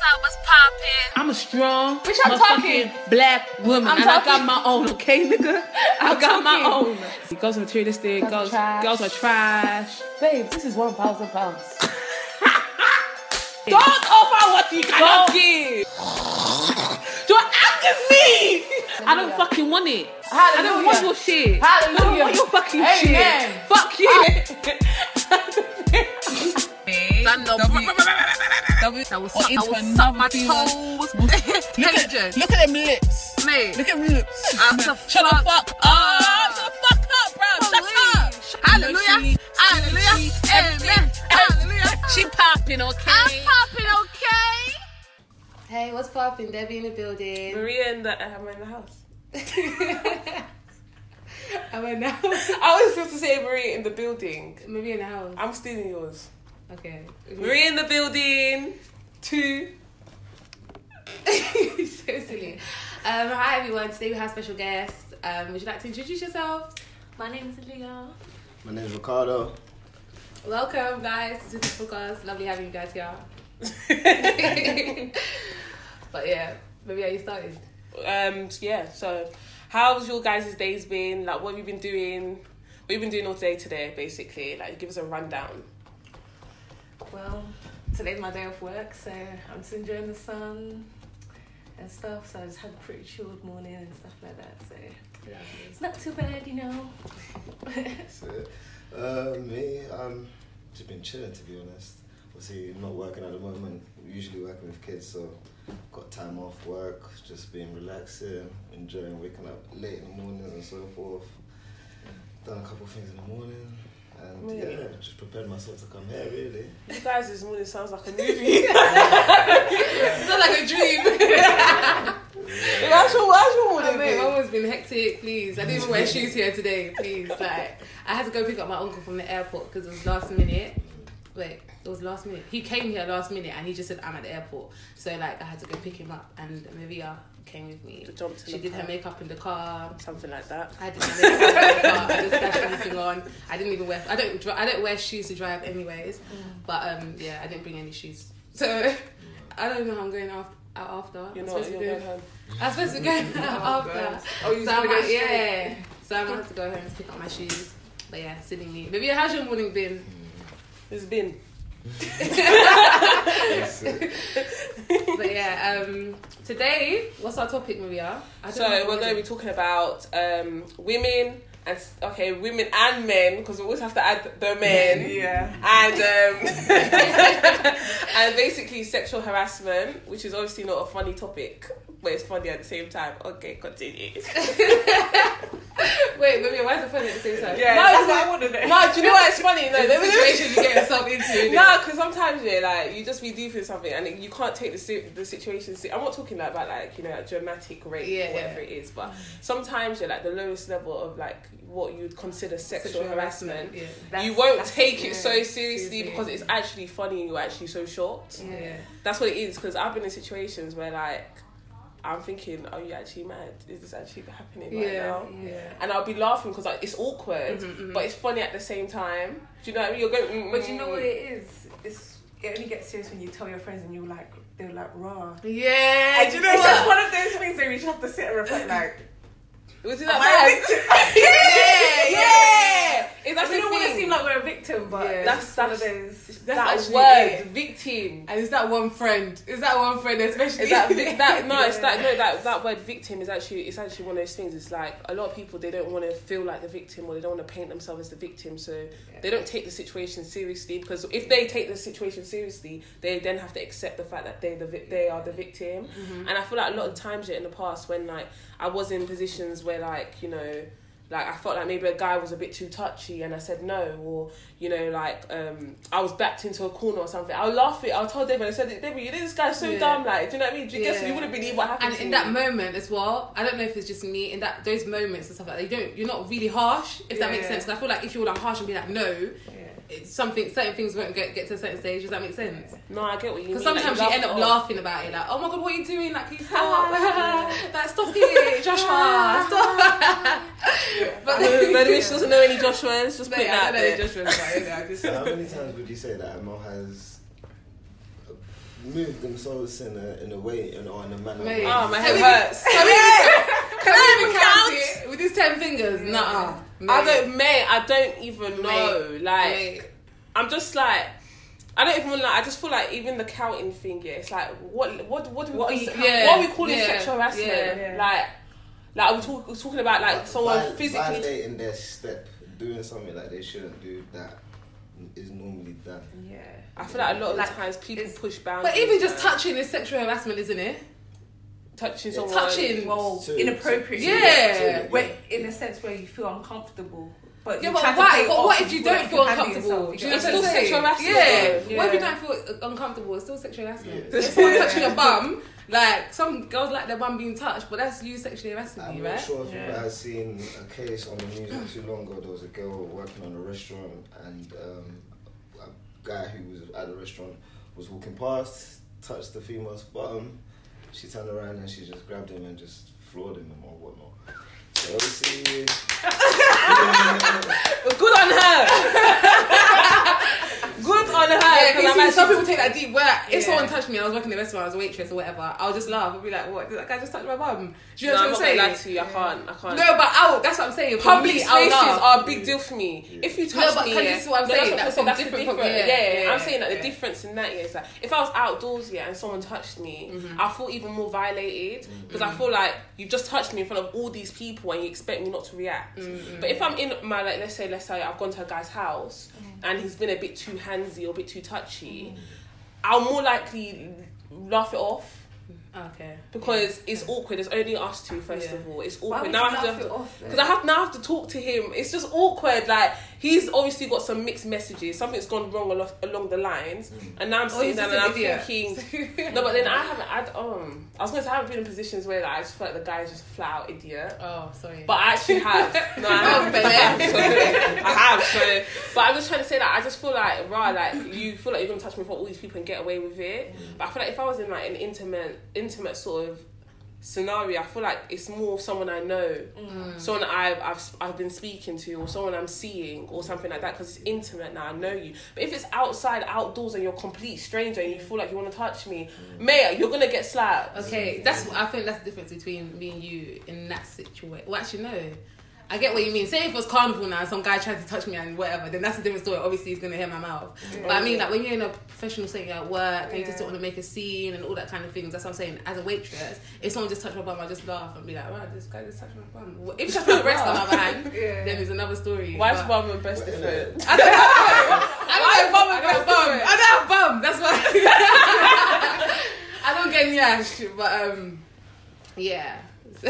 up? What's poppin'? I'm a strong, Bitch, I'm motherfucking talking. black woman, I'm and I got my own. Okay, nigga, I got my own. Girls are materialistic. Girls are Girls, trash. girls are trash. Babe, this is one thousand pounds. Don't offer what you cannot give. Don't ask me. I don't fucking want it. I don't want Hallelujah. your shit. I don't want your fucking Amen. shit. Fuck you. I know. W- That was oh, or suck, I into was another suck my toes. Look at, look at them lips. Mate. Look at them lips. Ah, I'm the Shut the fuck fuck up. up. Shut the fuck up, bro. Shut up. Hallelujah. Hallelujah. Amen. Hallelujah. She popping, okay? I'm popping, okay? Hey, what's poppin'? Debbie in the building. Maria and the, I'm in the house. I'm in the house. I was supposed to say Maria in the building. Maybe in the house. I'm stealing yours. Okay. Maria in the building. Two. so silly. Um, hi everyone. Today we have special guests. Um, would you like to introduce yourself? My name is Leah. My name is Ricardo. Welcome, guys, to this podcast. Lovely having you guys here. but yeah, maybe how you started. um yeah so how's your guys' days been like what have you been doing what have you been doing all day today basically like give us a rundown Well, today's my day off work, so I'm just enjoying the sun and stuff. So I just had a pretty chilled morning and stuff like that. So it's not too bad, you know. That's it. Uh, me, I'm just been chilling to be honest. Obviously, not working at the moment. Usually working with kids, so got time off work, just being relaxing, enjoying waking up late in the mornings and so forth. Done a couple of things in the morning, and Yeah. yeah, just prepared myself to come here. Really. you guys this morning sounds like a movie It's not like a dream. how's your, how's your Oh, morning mate, been? my one's been hectic. Please, I didn't even wear shoes here today. Please, like I had to go pick up my uncle from the airport because it was last minute. Wait, it was last minute. He came here last minute and he just said I'm at the airport. So like I had to go pick him up and Maria came with me. She did her makeup in the car. something like that I did my makeup in the car. I just dashed everything on. I didn't even wear. I don't. I don't wear shoes to drive, anyways. But um, yeah, I didn't bring any shoes. So I don't know how I'm going off, out after. you're I'm not supposed to you're going home I'm supposed to go out after. Oh, you so I'm like, yeah. So I'm gonna have to go home and pick up my shoes. But yeah, sitting me. Maybe how's your morning been? it's been. But yeah, um, today, what's our topic, Maria? I so we're going to be talking about um women and okay women and men because we always have to add the men Yeah. and um, and basically sexual harassment, which is obviously not a funny topic, but it's funny at the same time. Okay, continue. is. Wait, Maria, why is it funny at the same time? Yeah, No, that's that's what I want to know. No, do you know what? It's funny. No, The situation you get yourself into. innit? No, because sometimes yeah, like you just be deep in something and you can't take the the situation. I'm not talking like about like you know like dramatic rape Yeah, or whatever yeah. it is, but mm. sometimes you're like the lowest level of like what you'd consider sexual, Sexual harassment. Yeah. You won't take it yeah, so seriously seriously. because it's actually funny and you're actually so shocked. Yeah. That's what it is. Because I've been in situations where like I'm thinking, are you actually mad? Is this actually happening right Yeah. now? Yeah. And I'll be laughing because like, it's awkward, Mhm, mhm. but it's funny at the same time. Do you know what I mean? You're going, mm, But you know mm, what it is? It's it only gets serious when you tell your friends and you're like they're like raw. Yeah. And you know it's what? just one of those things where you just have to sit and reflect like it Am that I a bad? yeah, yeah. It's I that's don't want to seem like we're a victim, but Yeah. That's- one that's- that actually word, it. victim. And is that one friend? Is that one friend especially? Is that vic- that no? It's that no that that word victim is actually it's actually one of those things. It's like a lot of people they don't want to feel like the victim or they don't want to paint themselves as the victim, so they don't take the situation seriously. Because if they take the situation seriously, they then have to accept the fact that they the they are the victim. Mm-hmm. And I feel like a lot of times in the past when like I was in positions where like you know. Like I felt like maybe a guy was a bit too touchy, and I said no, or you know, like um, I was backed into a corner or something. I'll laugh it. I'll tell David. I said, David, you know this guy's so Yeah. dumb. Like, do you know what I mean? Do you guess you wouldn't believe what happened and in me. that moment as well, I don't know if it's just me. In that those moments and stuff like that, you don't. You're not really harsh, if that makes sense I feel like if you're like harsh and be like no, Yeah. Something certain things won't get get to a certain stage. Does that make sense? No, I get what you mean. Because like, sometimes you you end up off. laughing about it, like, oh my god, what are you doing? Like, can you stop? like, stop it, Joshua, stop. but By the way, she doesn't know any Joshua's. Just put Mate, it I don't know there. Joshua, but, you know, I just- So how many times would you say that Mo has Moved themselves in a in a way in, or in a manner. Oh, my head hurts. Can we, I even count it with these ten fingers? Nah. I don't, mate. I don't even know. Like, Mate. I'm just like. I don't even like. I just feel like even the counting thing. Yeah, it's like what what what do we What call, are you Yeah, what are we calling yeah, sexual harassment? yeah, yeah. Like, like are we talk, we're talking about like someone Vi- physically. violating their step, doing something that they shouldn't do. That is normally done. Yeah. I feel like a lot of Like, times people push boundaries. But even just touching is sexual harassment, isn't it? Touching Yeah, someone, touching. Well, So- inappropriate. Yeah. Where, in a sense where you feel uncomfortable. But Yeah, but why? But what if you don't feel uncomfortable? yourself, you know It's still sexual harassment, Yeah. though. What if you don't feel uncomfortable? It's still sexual harassment. Yeah. If someone touching your bum, like some girls like their bum being touched, but that's you sexually harassing I'm me, not right? sure if you Yeah. guys seen a case on the news not too long ago. There was a girl working on a restaurant, and um, a guy who was at the restaurant was walking past, touched the female's bottom. She turned around and she just grabbed him and just floored him or whatnot. So Good on her. Good on her. Yeah, 'cause you I'm see, some people take that deep work. If Yeah. someone touched me, I was working the restaurant, I was a waitress or whatever, I'll just laugh. I'll be like, "What? Did that guy just touch my bum?" Do you know No, I'm what I'm gonna lie saying? to you. I can't. I can't. No, but out. That's what I'm saying. For Public me, I'll spaces are a big deal for me. If you touch No, but me, can you yeah, see what I'm no, saying? That's, That's what I'm from saying, different from- difference. yeah, Yeah, yeah, yeah, I'm saying that yeah. the difference in that is that if I was outdoors, yeah, and someone touched me, Mm-hmm. I feel even more violated because I feel like you've just touched me in front of all these people and you expect me not to react. Mm-hmm. But if I'm in my like, let's say, let's say I've gone to a guy's house and he's been a bit too handsy or a bit too touchy, I'll more likely laugh it off. Okay. Because it's awkward. It's only us two. First Yeah. of all, it's awkward. Now I have to it off then? because I have now have to talk to him. It's just awkward. Like he's obviously got some mixed messages. Something's gone wrong along, along the lines, and now I'm Oh, sitting he's there and I'm idiot. thinking. no, but then I haven't. I um. I was going to say I haven't been in positions where like, I just feel like the guy is just a flat out idiot. Oh, sorry. But I actually have. No, I have. Oh, baby. I have. So, I have. So, but I'm just trying to say that I just feel like, right, like you feel like you're gonna touch me for all these people and get away with it. But I feel like if I was in like an intimate, intimate sort of scenario, I feel like it's more someone I know, mm. someone I've, I've I've been speaking to, or someone I'm seeing, or something like that. Because it's intimate now, I know you. But if it's outside, outdoors, and you're a complete stranger, and you feel like you want to touch me, mm. mate, you're gonna get slapped. Okay, that's I think that's the difference between me and you in that situation. Well, actually, no. I get what you mean. Say if it was carnival now, some guy tried to touch me and whatever, then that's a different story. Obviously, he's gonna hear my mouth. But I mean, like when you're in a professional setting at work and you just don't want to make a scene and all that kind of things. That's what I'm saying. As a waitress, if someone just touched my bum, I just laugh and be like, "Wow, this guy just touched my bum." If you touch my breast, on my other hand, Yeah. then it's another story. Why is bum and breast Well, different? I don't have Why I don't bum have and a bum. breast I don't have bum. That's why. I don't get nyash, but um, yeah. So,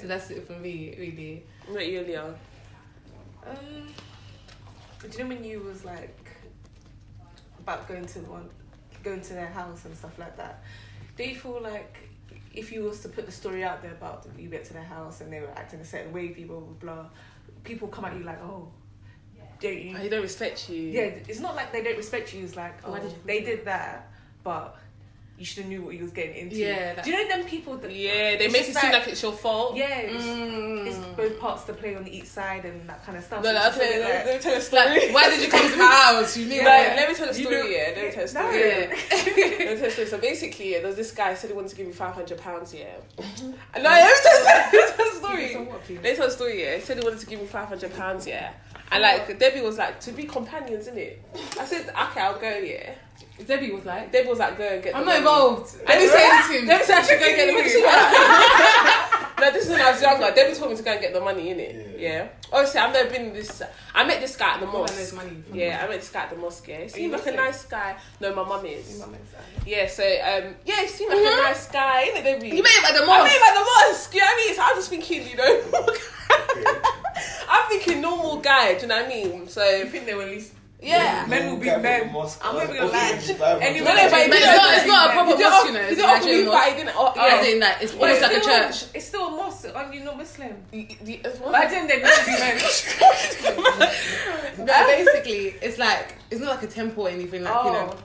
so that's it for me, really. Not you, Leon. Um, do you know when you was like about going to one, going to their house and stuff like that? Do you feel like if you was to put the story out there about you get to their house and they were acting a certain way, people blah, blah, people come at you like, oh, don't you? They don't respect you. Yeah, it's not like they don't respect you. It's like, oh, did they did that, but you should have knew what you was getting into. Yeah, that- Do you know them people that? Yeah, they make it just seem like it's your fault. yeah, it's, Mm. it's both parts to play on each side and that kind of stuff. No, So no, it's just okay, a let, like- let me tell a story. Like, why did you come to my house? You knew No, that. let me tell a You story, know- yeah. Let me tell a story. No. Yeah. let me tell a story. So basically, yeah, there was this guy said he wanted to give me five hundred pounds, yeah. no, let me tell, let me tell a story. So? Let me tell a story, yeah. He said he wanted to give me five hundred pounds, yeah. And like Debbie was like, to be companions, innit? I said, okay, I'll go, yeah. Debbie was like, Debbie was like, go and get. I'm the not money. involved. I didn't say anything. Debbie said I should go and get the money. no, this is when I was younger. Debbie told me to go and get the money, innit? Yeah. Yeah. Obviously, I've never been in this. I met this guy at the Oh, there's mosque. money. Yeah, I met this guy at the mosque. Yeah, he seemed you like a nice guy. No, my mum is. Your mum is, uh, Yeah, so um, yeah, he seemed like a nice guy, innit, Debbie? You made it at the mosque. I met him at the mosque. You know what I mean? So I was just thinking, you know, I'm thinking normal guy. Do you know what I mean? So I think they were at least. Yeah. Men will be men. mosque, I'm not gonna lie. offering 500. Anyway, No, no, but it's didn't- it's not a proper mosque, you know. It's didn't a offer me mosque. he didn't. As yeah. in, like, it's almost like a still- church. It's still a mosque. Are you not Muslim? The- the- what? But then they need to be men. But basically, it's like it's not like a temple or anything like you know. Oh.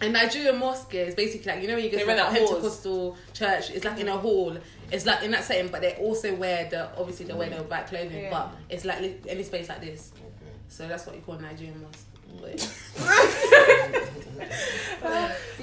A Nigerian mosque is basically like you know when you go They to like a halls. Pentecostal church, it's like in a hall. It's like in that setting, but they also wear the obviously they wear the black clothing, Yeah. but it's like any space like this. Okay. So that's what you call a Nigerian mosque. But-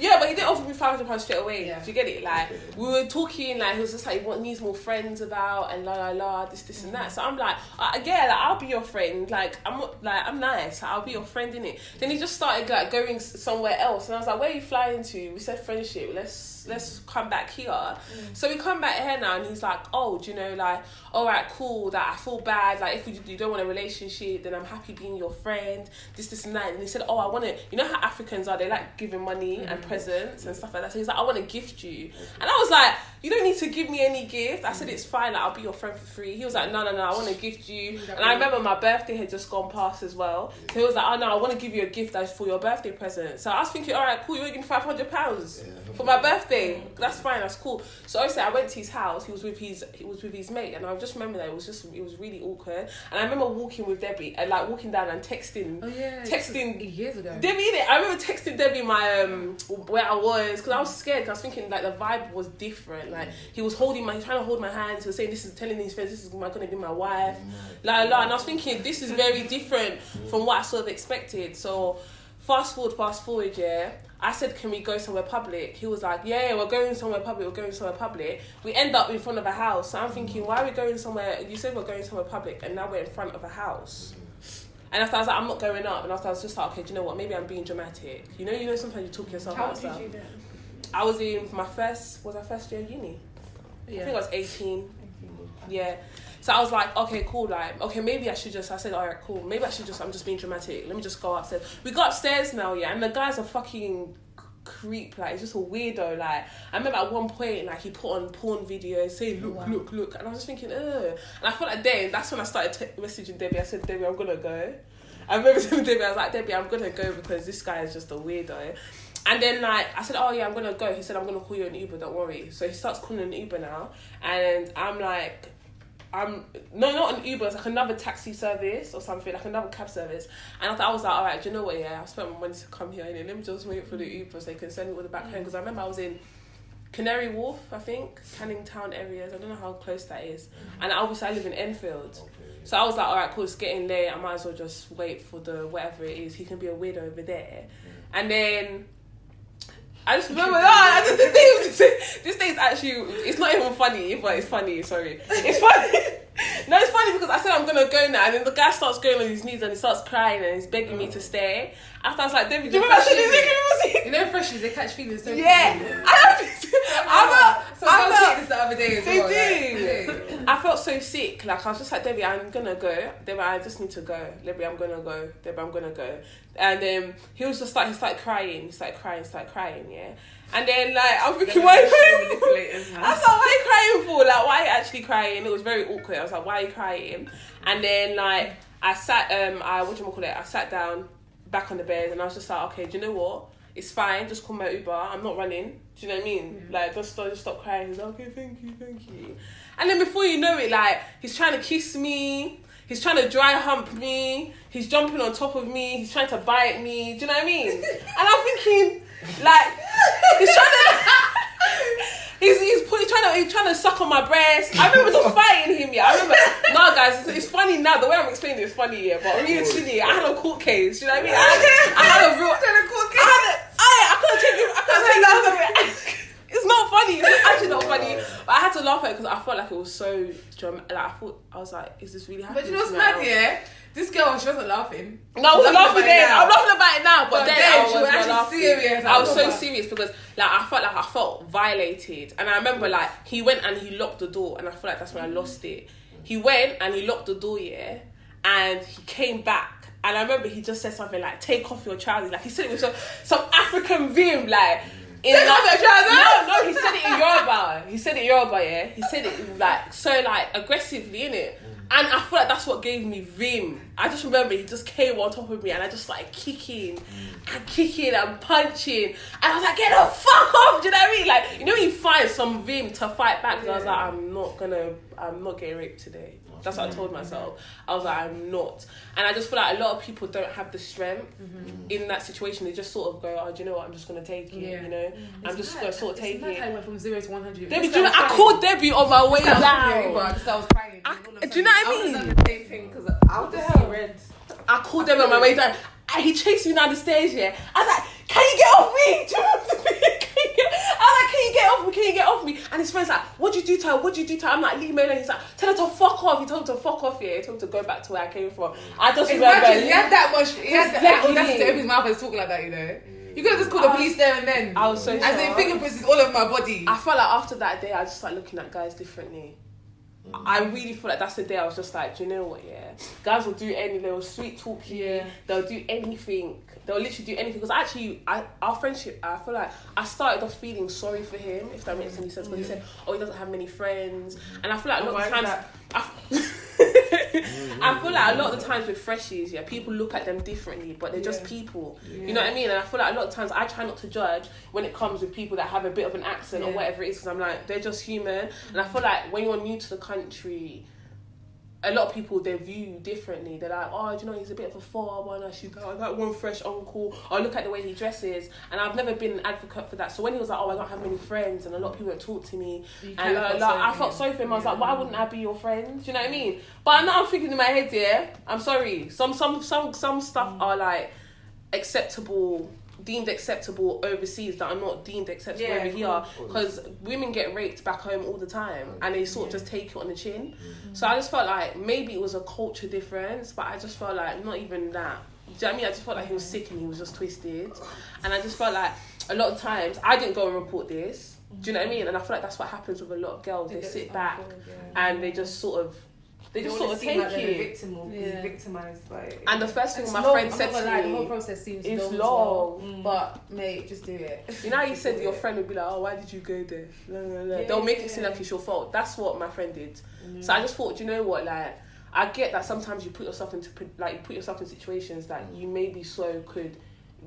Yeah, but he didn't offer me five hundred pounds straight away. Yeah. Do you get it? Like we were talking, like he was just like, "What needs more friends about?" and la la la, this this and that. So I'm like, uh, "Yeah, like, I'll be your friend. Like I'm like I'm nice. I'll be your friend in it." Then he just started like going somewhere else, and I was like, "Where are you flying to?" We said friendship. Let's let's come back here. So we come back here now, and he's like, "Oh, do you know, like, all right, cool. That I feel bad. Like if you, you don't want a relationship, then I'm happy being your friend. This this and that." And he said, "Oh, I want to. You know how Africans are? They like giving money and presents and stuff like that. So he's like, I want to gift you. And I was like, you don't need to give me any gift. I said, it's fine. Like, I'll be your friend for free. He was like, no, no, no. I want to gift you. And I remember my birthday had just gone past as well. So he was like, oh no, I want to give you a gift that's for your birthday present. So I was thinking, all right, cool. You're giving pounds Yeah. for my birthday. That's fine. That's cool. So obviously, I went to his house. He was with his he was with his mate, and I just remember that it was just it was really awkward. And I remember walking with Debbie and like walking down and texting. Oh yeah, Texting- years ago. Debbie, innit? I remember texting Debbie my um where I was because I was scared. 'cause I was thinking like the vibe was different. Like he was holding my, he was trying to hold my hand. He was saying this is telling his friends this is my gonna be my wife. La la. And I was thinking this is very different from what I sort of expected. So fast forward, fast forward, yeah. I said, can we go somewhere public? He was like, yeah, we're going somewhere public. We're going somewhere public. We end up in front of a house. So I'm thinking, why are we going somewhere? You said we're going somewhere public, and now we're in front of a house. And after I was like, I'm not going up. And after I was just like, okay, do you know what? Maybe I'm being dramatic. You know, you know, sometimes you talk yourself How out stuff. did you then? I was in my first, was I first year of uni? I think I was 18. Yeah. So I was like, okay, cool. Like, okay, maybe I should just. I said, all right, cool. Maybe I should just. I'm just being dramatic. Let me just go upstairs. We go upstairs now, yeah, and the guy's are fucking creep. Like, he's just a weirdo. Like, I remember at one point, like, he put on porn videos, saying, look, look, look, and I was just thinking, ugh. And I felt like then that's when I started t- messaging Debbie. I said, Debbie, I'm gonna go. I remember telling Debbie, I was like, Debbie, I'm gonna go because this guy is just a weirdo. And then like I said, oh yeah, I'm gonna go. He said, I'm gonna call you an Uber. Don't worry. So he starts calling an Uber now, and I'm like, I'm no, not an Uber. It's like another taxi service or something, like another cab service. And I thought I was like, all right, do you know what? Yeah, I spent my money to come here, and let me just wait for the Uber so they can send me all the back home. Mm. Because I remember I was in Canary Wharf, I think, Canning Town areas. I don't know how close that is. Mm. And obviously I live in Enfield. So I was like, all right, cool, it's getting late. I might as well just wait for the whatever it is. He can be a weirdo over there. And then I just remember, ah, this, this, this, is actually, it's not even funny, but it's funny, sorry. It's funny. No, it's funny because I said I'm gonna go now, and then the guy starts going on his knees and he starts crying and he's begging me to mm. stay. After I was like, David, you remember I said this nigga You know, freshers they catch feelings so oh, Yeah. I, I, So I, I felt- this the other day as They well. do. like, yeah. I felt so sick. Like I was just like, Debbie, I'm gonna go. Debbie, I just need to go. Debbie, I'm gonna go. Debbie, I'm gonna go. And then he was just like, he started crying. He started crying. Started crying. Yeah. And then like I'm thinking, why are you crying? for? I was like, why are you crying for? Like, why are you actually crying? It was very awkward. I was like, why are you crying? And then like I sat, um, I what do you want to call it? I sat down back on the bed and I was just like, okay, do you know what? It's fine. Just call my Uber. I'm not running. Do you know what I mean? Like, just stop, just stop crying. He's like, okay, thank you, thank you. And then before you know it, like he's trying to kiss me. He's trying to dry hump me. He's jumping on top of me. He's trying to bite me. Do you know what I mean? And I'm thinking, like, he's trying to. He's, he's, put, he's trying to he's trying to suck on my breast. I remember just fighting him. Yeah, I remember. No, guys, it's, it's funny now. The way I'm explaining it is funny. Yeah, but originally I had a court case. You know what I mean? I had, I had a real. Had a court case. I had a, I, I couldn't take it. I couldn't take it. It's not funny. It's actually not funny. But I had to laugh at it because I felt like it was so dramatic. Like I thought I was like, is this really happening? But you know what's mad, yeah? This girl, she wasn't laughing. No, I wasn't laughing Laughing about it then. I'm laughing about it now, but, But then, then I she was was actually serious. I was so Like, serious because like I felt like I felt violated, and I remember mm. like he went and he locked the door, and I feel like that's when I lost it. He went and he locked the door, yeah, and he came back. And I remember he just said something like, "Take off your trousers." Like he said it with some, some African vim, like. In Take off your trousers? No, no, he said it in Yoruba. He said it in Yoruba, yeah. He said it like so, like aggressively, in it. And I feel like that's what gave me vim. I just remember he just came on top of me and I just started kicking mm. and kicking and punching. And I was like, get the fuck off! Do you know what I mean? Like, you know, you find some vim to fight back. 'Cause I was like, I'm not gonna, I'm not getting raped today. That's what I told mm-hmm. myself. I was like, I'm not. And I just feel like a lot of people don't have the strength mm-hmm. in that situation. They just sort of go, oh, do you know what? I'm just gonna take it. Yeah. You know, mm-hmm. I'm just gonna sort of take It's mad how it. it went from zero to one hundred. Debbie, do you know, I called Debbie on my way down. I was crying. I- All of do you know what I I mean? would have done the same thing because I would have seen red. I called them on my way down. And he chased me down the stairs, yeah. I was like, can you get off me? Do you remember me? Can you get, I was like, can you get off me? Can you get off me? And his friend's like, "What'd you do to her? What'd you do to her? I'm like, leave me alone. He's like, tell her to fuck off. He told her to fuck off, yeah. He told her to go back to where I came from. I just Imagine, remember. He had that much, he had that audacity to open his mouth and talk like that, you know? You could have just called the police there and then. I was so As in fingerprints is all over my body. I felt like after that day, I just started looking at guys differently. I really feel like that's the day I was just like, do you know what? Yeah, guys will do any. They will sweet talk you. Yeah. They'll do anything. They'll literally do anything. Because actually, I, our friendship, I feel like I started off feeling sorry for him, if that makes any sense. Because he said, oh, he doesn't have many friends, and I feel like a lot of times. I, I feel like a lot of the times with freshies, yeah, people look at them differently, but they're just people. You know what I mean? And I feel like a lot of times I try not to judge when it comes with people that have a bit of an accent or whatever it is, because I'm like, they're just human. And I feel like when you're new to the country, a lot of people they view you differently. They're like, oh, do you know he's a bit of a fob, one. I should go that one fresh uncle. Or look at the way he dresses, and I've never been an advocate for that. So when he was like, oh, I don't have many friends, and a lot of people don't talk to me, You and uh, like, I felt so for him. I was like, why wouldn't I be your friend? Do you know what I mean? But now I'm thinking in my head, yeah, I'm sorry. Some some some some stuff Mm. are like acceptable. Deemed acceptable overseas that are not deemed acceptable Yeah, over here because women get raped back home all the time and they sort of Yeah. just take it on the chin. Mm-hmm. So I just felt like maybe it was a culture difference, but I just felt like not even that. Do you know what I mean? I just felt like he was sick and he was just twisted. And I just felt like a lot of times I didn't go and report this. Do you know what I mean? And I feel like that's what happens with a lot of girls. They sit back and they just sort of they just sort of take like they're you. victim or Yeah. victimized by it. And the first thing It's my long. friend I'm said not gonna lie, to the whole me, process seems it's long, as well. long. But mate, just do it. You know how you said your friend would be like, "Oh, why did you go there?" No, no, no. Yeah, They'll make it seem like it's your fault. That's what my friend did. Mm. So I just thought, do you know what? Like, I get that sometimes you put yourself into like you put yourself in situations that you maybe so could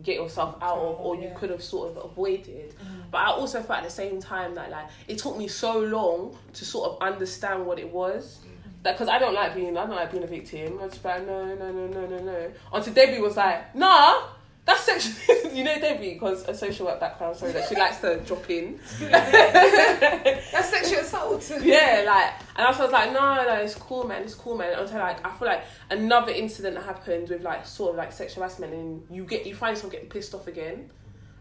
get yourself out of, or you Yeah. could have sort of avoided. Mm. But I also felt at the same time that like it took me so long to sort of understand what it was. That because I don't like being, I don't like being a victim. I just like, no, no, no, no, no, no. Until Debbie was like, nah, that's sexual. you know Debbie because a social work background, sorry, that she likes to drop in. That's sexual assault. yeah, like, and I was like, no, no, it's cool, man, it's cool, man. Until like, I feel like another incident happened with like sort of like sexual harassment, and you get you find yourself getting pissed off again.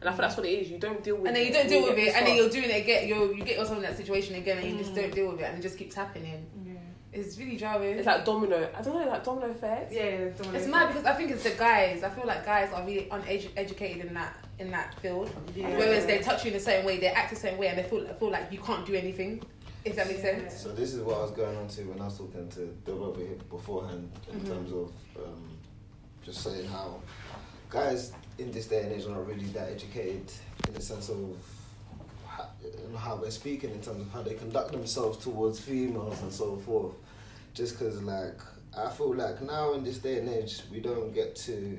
And I feel that's what it is. You don't deal with And then you don't deal with it, and then you're doing it again. You you get yourself in that situation again, and you just don't mm. deal with it, and it just keeps happening. It's really jarring. It's like domino. I don't know, like domino effect. yeah, It's mad because I think it's the guys. I feel like guys are really uneducated in that in that field. Yeah. Whereas they touch you in a certain way, they act a certain way, and they feel feel like you can't do anything. If that makes sense. So this is what I was going on to when I was talking to the Robert here beforehand in Mhm. terms of um, just saying how guys in this day and age are not really that educated in the sense of how, they're speaking in terms of how they conduct themselves towards females and so forth. Just because like I feel like now in this day and age we don't get to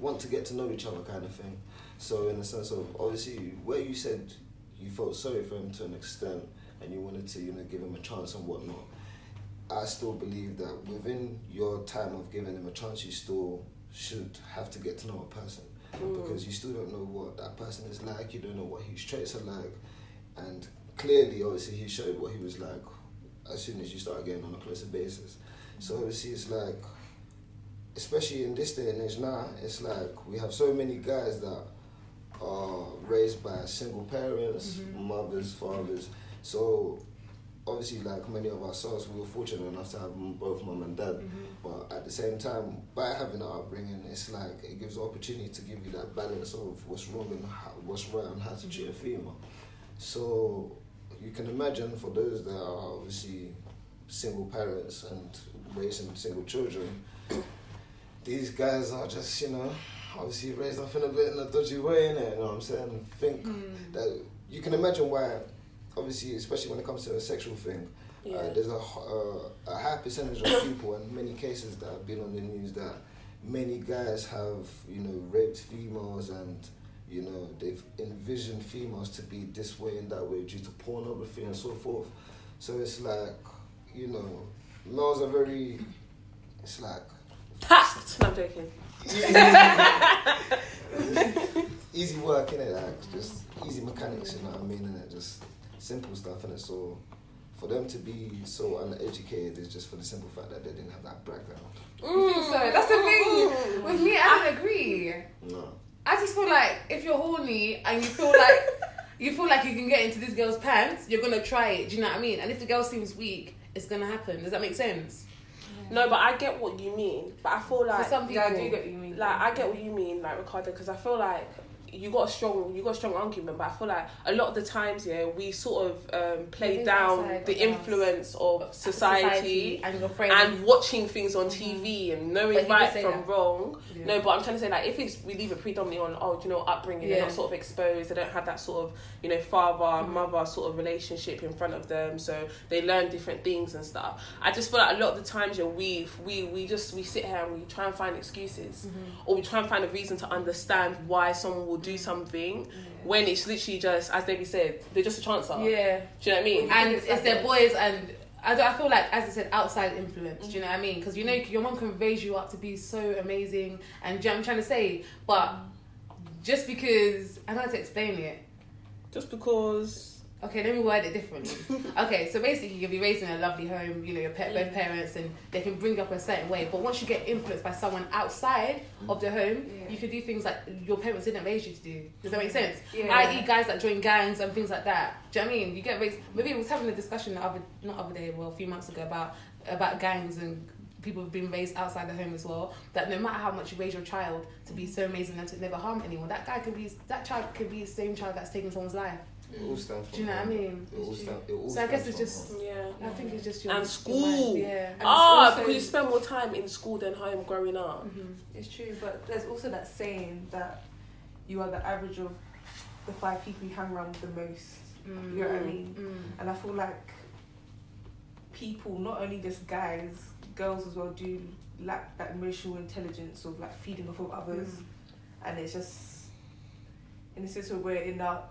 want to get to know each other kind of thing. So in the sense of obviously where you said you felt sorry for him to an extent and you wanted to, you know, give him a chance and whatnot. I still believe that within your time of giving him a chance, you still should have to get to know a person because mm. you still don't know what that person is like. You don't know what his traits are like, and clearly, obviously, he showed what he was like as soon as you start getting on a closer basis. So obviously, it's like, especially in this day and age now, it's like we have so many guys that are raised by single parents, mm-hmm. mothers, fathers. So obviously, like many of ourselves, we were fortunate enough to have both mum and dad. Mm-hmm. But at the same time, by having that upbringing, it's like it gives opportunity to give you that balance of what's wrong and how, what's right and how to treat a female. So you can imagine for those that are obviously single parents and raising single children, these guys are just, you know, obviously raised up in a bit in a dodgy way, innit? You know what I'm saying? Think mm. that you can imagine why, obviously, especially when it comes to a sexual thing, Yeah. uh, there's a, uh, a high percentage of people and many cases that have been on the news that many guys have, you know, raped females and, you know, they've envisioned females to be this way and that way due to pornography and so forth. So it's like, you know, laws are very, it's like, Packed. No, I'm joking. easy work in it, like just easy mechanics, you know what I mean, and it just simple stuff, and it's so for them to be so uneducated is just for the simple fact that they didn't have that background. You think so? That's the thing. With me, I don't agree. No. I just feel like if you're horny and you feel like you feel like you can get into this girl's pants, you're gonna try it. Do you know what I mean? And if the girl seems weak, it's gonna happen. Does that make sense? No, but I get what you mean. But I feel like For some people, Yeah, I do get what you mean. like I get what you mean, like Ricardo, because I feel like you got a strong you got a strong argument, but I feel like a lot of the times, yeah, we sort of um, play down the of us. influence of society, and and watching things on TV and knowing right from that. wrong. Yeah. No, but I'm trying to say like if it's we leave it predominantly on oh you know upbringing they're Yeah. not sort of exposed they don't have that sort of you know father mother sort of relationship in front of them so they learn different things and stuff. I just feel like a lot of the times yeah we we we just we sit here and we try and find excuses or we try and find a reason to understand why someone will do something when it's literally just as Debbie said they're just a chancer. yeah. Do you know what I mean? and it's it's, their boys and I, I feel like as I said outside influence do you know what I mean because you know your mom can raise you up to be so amazing and you know I'm trying to say but just because I don't know how to explain it just because okay let me word it differently. Okay so basically you'll be raised in a lovely home you know your pet, both mm. parents and they can bring you up a certain way. But once you get influenced by someone outside mm. of the home Yeah. you can do things like your parents didn't raise you to do. Does that make mm. sense? Yeah. i.e guys that join gangs and things like that. Do you know what I mean? You get raised maybe I was having a discussion the other not other day well a few months ago about about gangs and people have been raised outside the home as well that no matter how much you raise your child to be so amazing and to never harm anyone that guy could be that child could be the same child that's taking someone's life It all stems from do you know what I mean It all stem- it all So I guess it's just- home. yeah. I think it's just your and your school. mind, yeah. And Ah, also- because you spend more time in school than home growing up. Mhm. It's true, but there's also that saying that you are the average of the five people you hang around with the most. Mm. You know what I mean? Mm. And I feel like people, not only just guys, girls as well, do lack that emotional intelligence of like feeding off of others. Mm. And it's just in a sense where we're in our,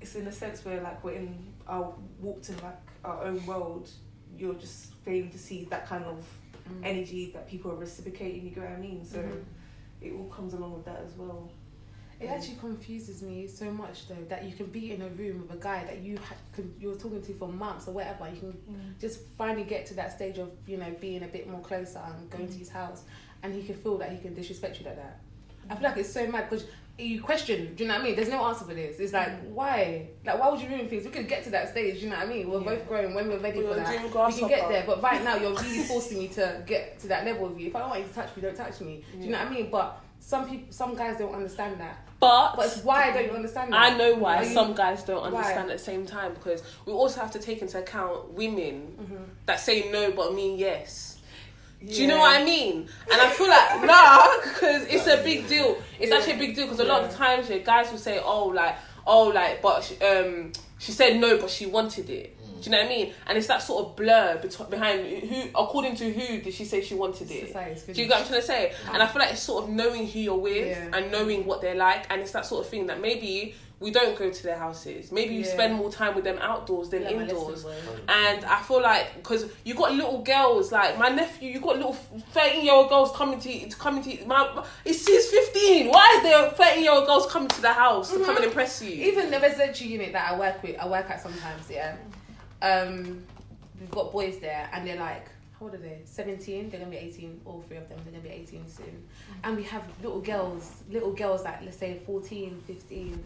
it's in a sense where like we're in our walked in like our own world. You're just failing to see that kind of Mm. energy that people are reciprocating. You get what I mean? So Mhm. it all comes along with that as well. It actually confuses me so much though that you can be in a room with a guy that you ha- can, you were talking to for months or whatever. You can just finally get to that stage of you know being a bit more closer and going to his house, and he can feel that he can disrespect you like that. I feel like it's so mad because you question. Do you know what I mean? There's no answer for this. It's like why? Like why would you ruin things? We could get to that stage. Do you know what I mean? We're Yeah. both growing when we're ready We for that. We can get there, but right now you're really forcing me to get to that level of you. If I don't want you to touch me, don't touch me. Do you know what I mean? But some people, some guys don't understand that. But, But it's why don't you understand that? I know why you- some guys don't Why? understand at the same time because we also have to take into account women Mhm. that say no but mean yes. Do you know what I mean? And I feel like nah, because it's a big deal. It's Yeah. actually a big deal because a lot of times, yeah, guys will say, "Oh, like, oh, like, but she, um, she said no, but she wanted it." Do you know what I mean? And it's that sort of blur bet- behind who, according to who did she say she wanted it? Do you get what I'm trying to say? And I feel like it's sort of knowing who you're with Yeah. and knowing what they're like, and it's that sort of thing that maybe we don't go to their houses. Maybe you Yeah. spend more time with them outdoors than Like indoors. And I feel like because you got little girls like my nephew, you got little thirteen year old girls coming to to coming to my. It's he's fifteen. Why are there thirteen year old girls coming to the house to come and impress you? Even the residential unit that I work with, I work at sometimes, yeah. Um, we've got boys there, and they're like, how old are they? 17, they're gonna be 18, all three of them, they're gonna be 18 soon. And we have little girls, little girls like, let's say 14, 15,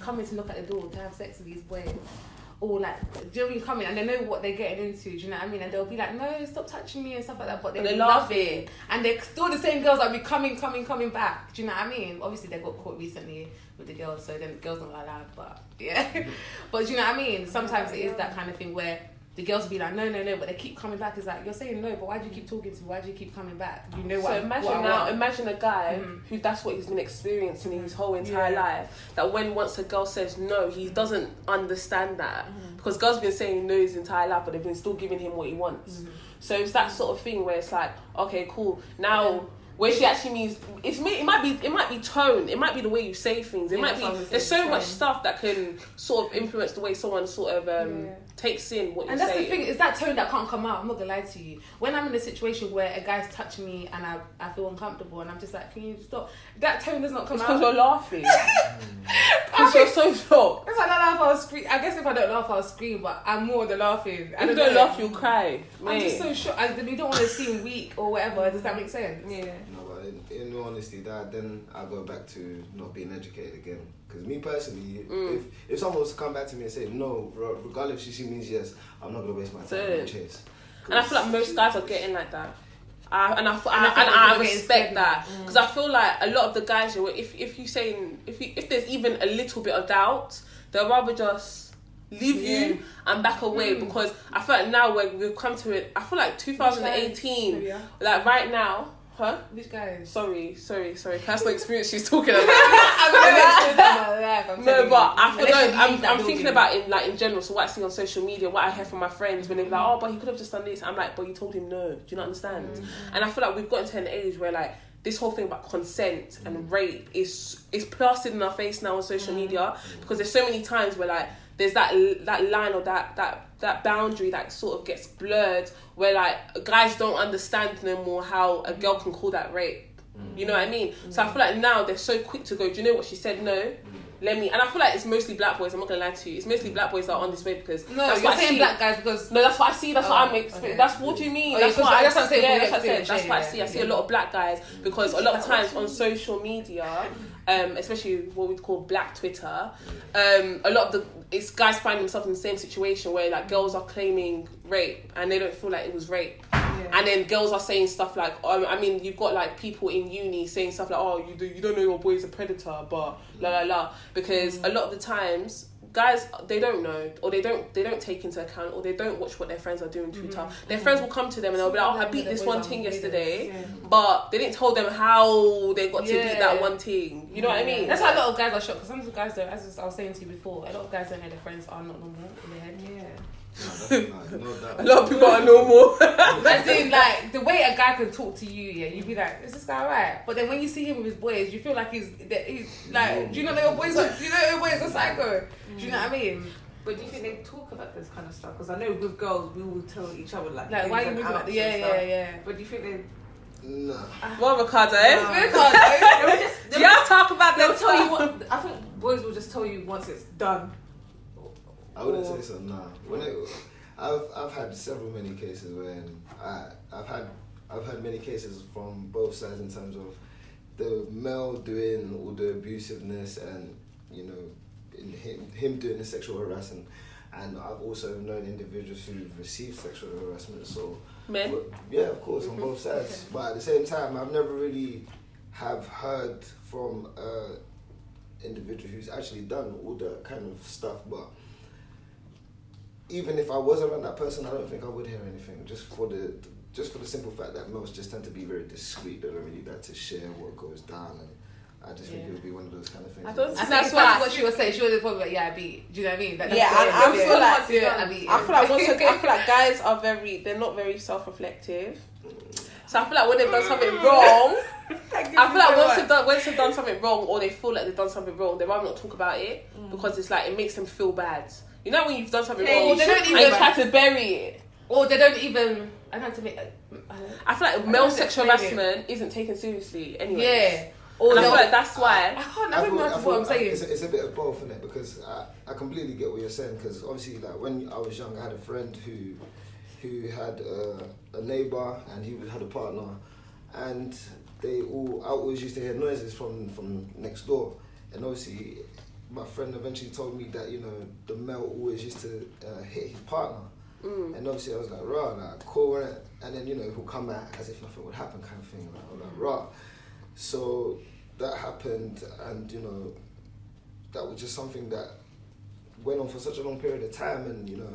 coming to knock at the door to have sex with these boys. Or like, do you know when you come in and they know what they're getting into, do you know what I mean? And they'll be like, no, stop touching me and stuff like that, but they And they're love laughing. it. And they're still the same girls that be coming, coming, coming back. Do you know what I mean? Obviously, they got caught recently with the girls, so then the girls not allowed, but yeah. but do you know what I mean? Sometimes it is that kind of thing where the girls will be like, no, no, no, but they keep coming back. It's like, you're saying no, but why do you keep talking to me? Why do you keep coming back? You know what? So imagine what now, imagine a guy Mhm. who that's what he's been experiencing in his whole entire Yeah. life. That when once a girl says no, he doesn't understand that Mm-hmm. because girls been saying no his entire life, but they've been still giving him what he wants. Mm-hmm. So it's that sort of thing where it's like, okay, cool. Now, where she actually means it's me. It might be. It might be tone. It might be the way you say things. It Yeah, might that's what I be. There's saying, so much stuff that can sort of influence the way someone sort of um, Yeah. takes in what And you're that's saying. the thing, is that tone that can't come out. I'm not gonna lie to you. When I'm in a situation where a guy's touching me and I, I feel uncomfortable and I'm just like, can you stop? That tone does not come It's because you're laughing. Because you're so shocked. If I don't laugh, I'll scream. I guess if I don't laugh, I'll scream. But I'm more the laughing. I If you don't don't know. laugh, you'll cry. I'm just so shocked. I, we don't want to seem weak or whatever. Does that make sense? Yeah. No, but it, it in all honesty, that then I go back to not being educated again. Because me personally, Mm. if if someone was to come back to me and say no, re- regardless if she means yes, I'm not gonna waste my time That's on chase. And I feel like most guys are getting like that. I, and I, f- And I I, and like I respect that now. because I feel like a lot of the guys, you if if you saying if you, if there's even a little bit of doubt, they'll rather just leave you and back away Hmm. because I feel like now when we've come to it, I feel like 2018, Yeah. like right now, huh? Which guys? Sorry, sorry, sorry. Personal experience she's talking about. I'm very my life. I'm No, but. I feel like I'm, I'm thinking about it like in general. So what I see on social media, what I hear from my friends when they're like, "Oh, but he could have just done this." I'm like, "But you told him no." Do you not understand? Mm-hmm. And I feel like we've gotten to an age where like this whole thing about consent and mm. rape is is plastered in our face now on social Mm-hmm. media mm. because there's so many times where like there's that that line or that that that boundary that sort of gets blurred where like guys don't understand no more how a girl mm. can call that rape. You know what I mean? So I feel like now they're so quick to go. Do you know what she said? No. Let me, and I feel like it's mostly black boys. I'm not gonna lie to you. It's mostly black boys that are on this way because No, that's you're what I saying see. black guys because No, that's what I see. That's what Oh, I'm okay. That's what do you mean? Oh, yeah, what I, that's what I'm saying, Yeah, that's what I said. That's yeah, what I yeah, see. I see a lot of black guys because a lot of times on social media, um, especially what we call black Twitter, um, a lot of the it's guys find themselves in the same situation where like girls are claiming rape and they don't feel like it was rape. And then girls are saying stuff like, um, I mean, you've got like people in uni saying stuff like, "Oh, you do, you don't know your boy's a predator," but la la la. Because a lot of the times, guys they don't know, or they don't they don't take into account, or they don't watch what their friends are doing on Twitter. Their friends will come to them and they'll be like, "Oh, I beat this one thing yesterday," but they didn't tell them how they got to beat that one thing. You know what I mean? That's why a lot of guys are shocked because some of the guys don't, as I was saying to you before, a lot of guys don't know their friends are not normal in their head. A lot of people are normal. As in, like the way a guy can talk to you, yeah, you'd be like, "Is this guy right?" But then when you see him with his boys, you feel like he's he's like, "Do you know that your boys? Are, do you know your boys are psycho?" Do you know what I mean? But do you think they talk about this kind of stuff? Because I know with girls, we will tell each other like, Like, why are you moving like outs? Yeah, yeah, yeah. But do you think they? Nah. what Ricardo? eh? No. Because- They'll just, Do y'all talk about they'll them? tell you what. I think boys will just tell you once it's done. I wouldn't Or- say so. Nah. When it, I've I've had several many cases when I I've had I've had many cases from both sides in terms of the male doing all the abusiveness and you know in him him doing the sexual harassment, and I've also known individuals who've received sexual harassment. So Men. but, yeah, of course, on mm-hmm. both sides. But at the same time, I've never really have heard from a individual who's actually done all that kind of stuff. But even if I was around that person, I don't think I would hear anything. Just for the just for the simple fact that most just tend to be very discreet. They don't really like to share what goes down, and I just think Yeah. it would be one of those kind of things. I don't I think think that's that's why. what she was saying. She was probably like, "Yeah, I beat." Do you know what I mean? That- Yeah, the- and I yeah. feel like- yeah, I beat. I feel like once again, I feel like guys are very they're not very self reflective. Mm. So I feel like when they've done something wrong, I feel like once they've done once they've done something wrong or they feel like they've done something wrong, they rather not talk about it because it's like it makes them feel bad. You know when you've done something Yeah, wrong, you and shouldn't you even- try to bury it. or they don't even. I don't know to make. I don't- I feel like I male don't sexual explain it. harassment isn't taken seriously anyway. Yeah. Or Or and I they'll- feel like that's I why. can't. I I don't feel- know what I'm saying. It's, it's a bit of both in it because I, I completely get what you're saying because obviously like when I was young I had a friend who who had a, a neighbor and he had a partner and they all I always used to hear noises from from next door and obviously my friend eventually told me that you know the male always used to uh, hit his partner Mm. and obviously I was like raw like cool innit? and then you know he'll come back as if nothing would happen kind of thing like, I'm like raw so that happened and you know that was just something that went on for such a long period of time and you know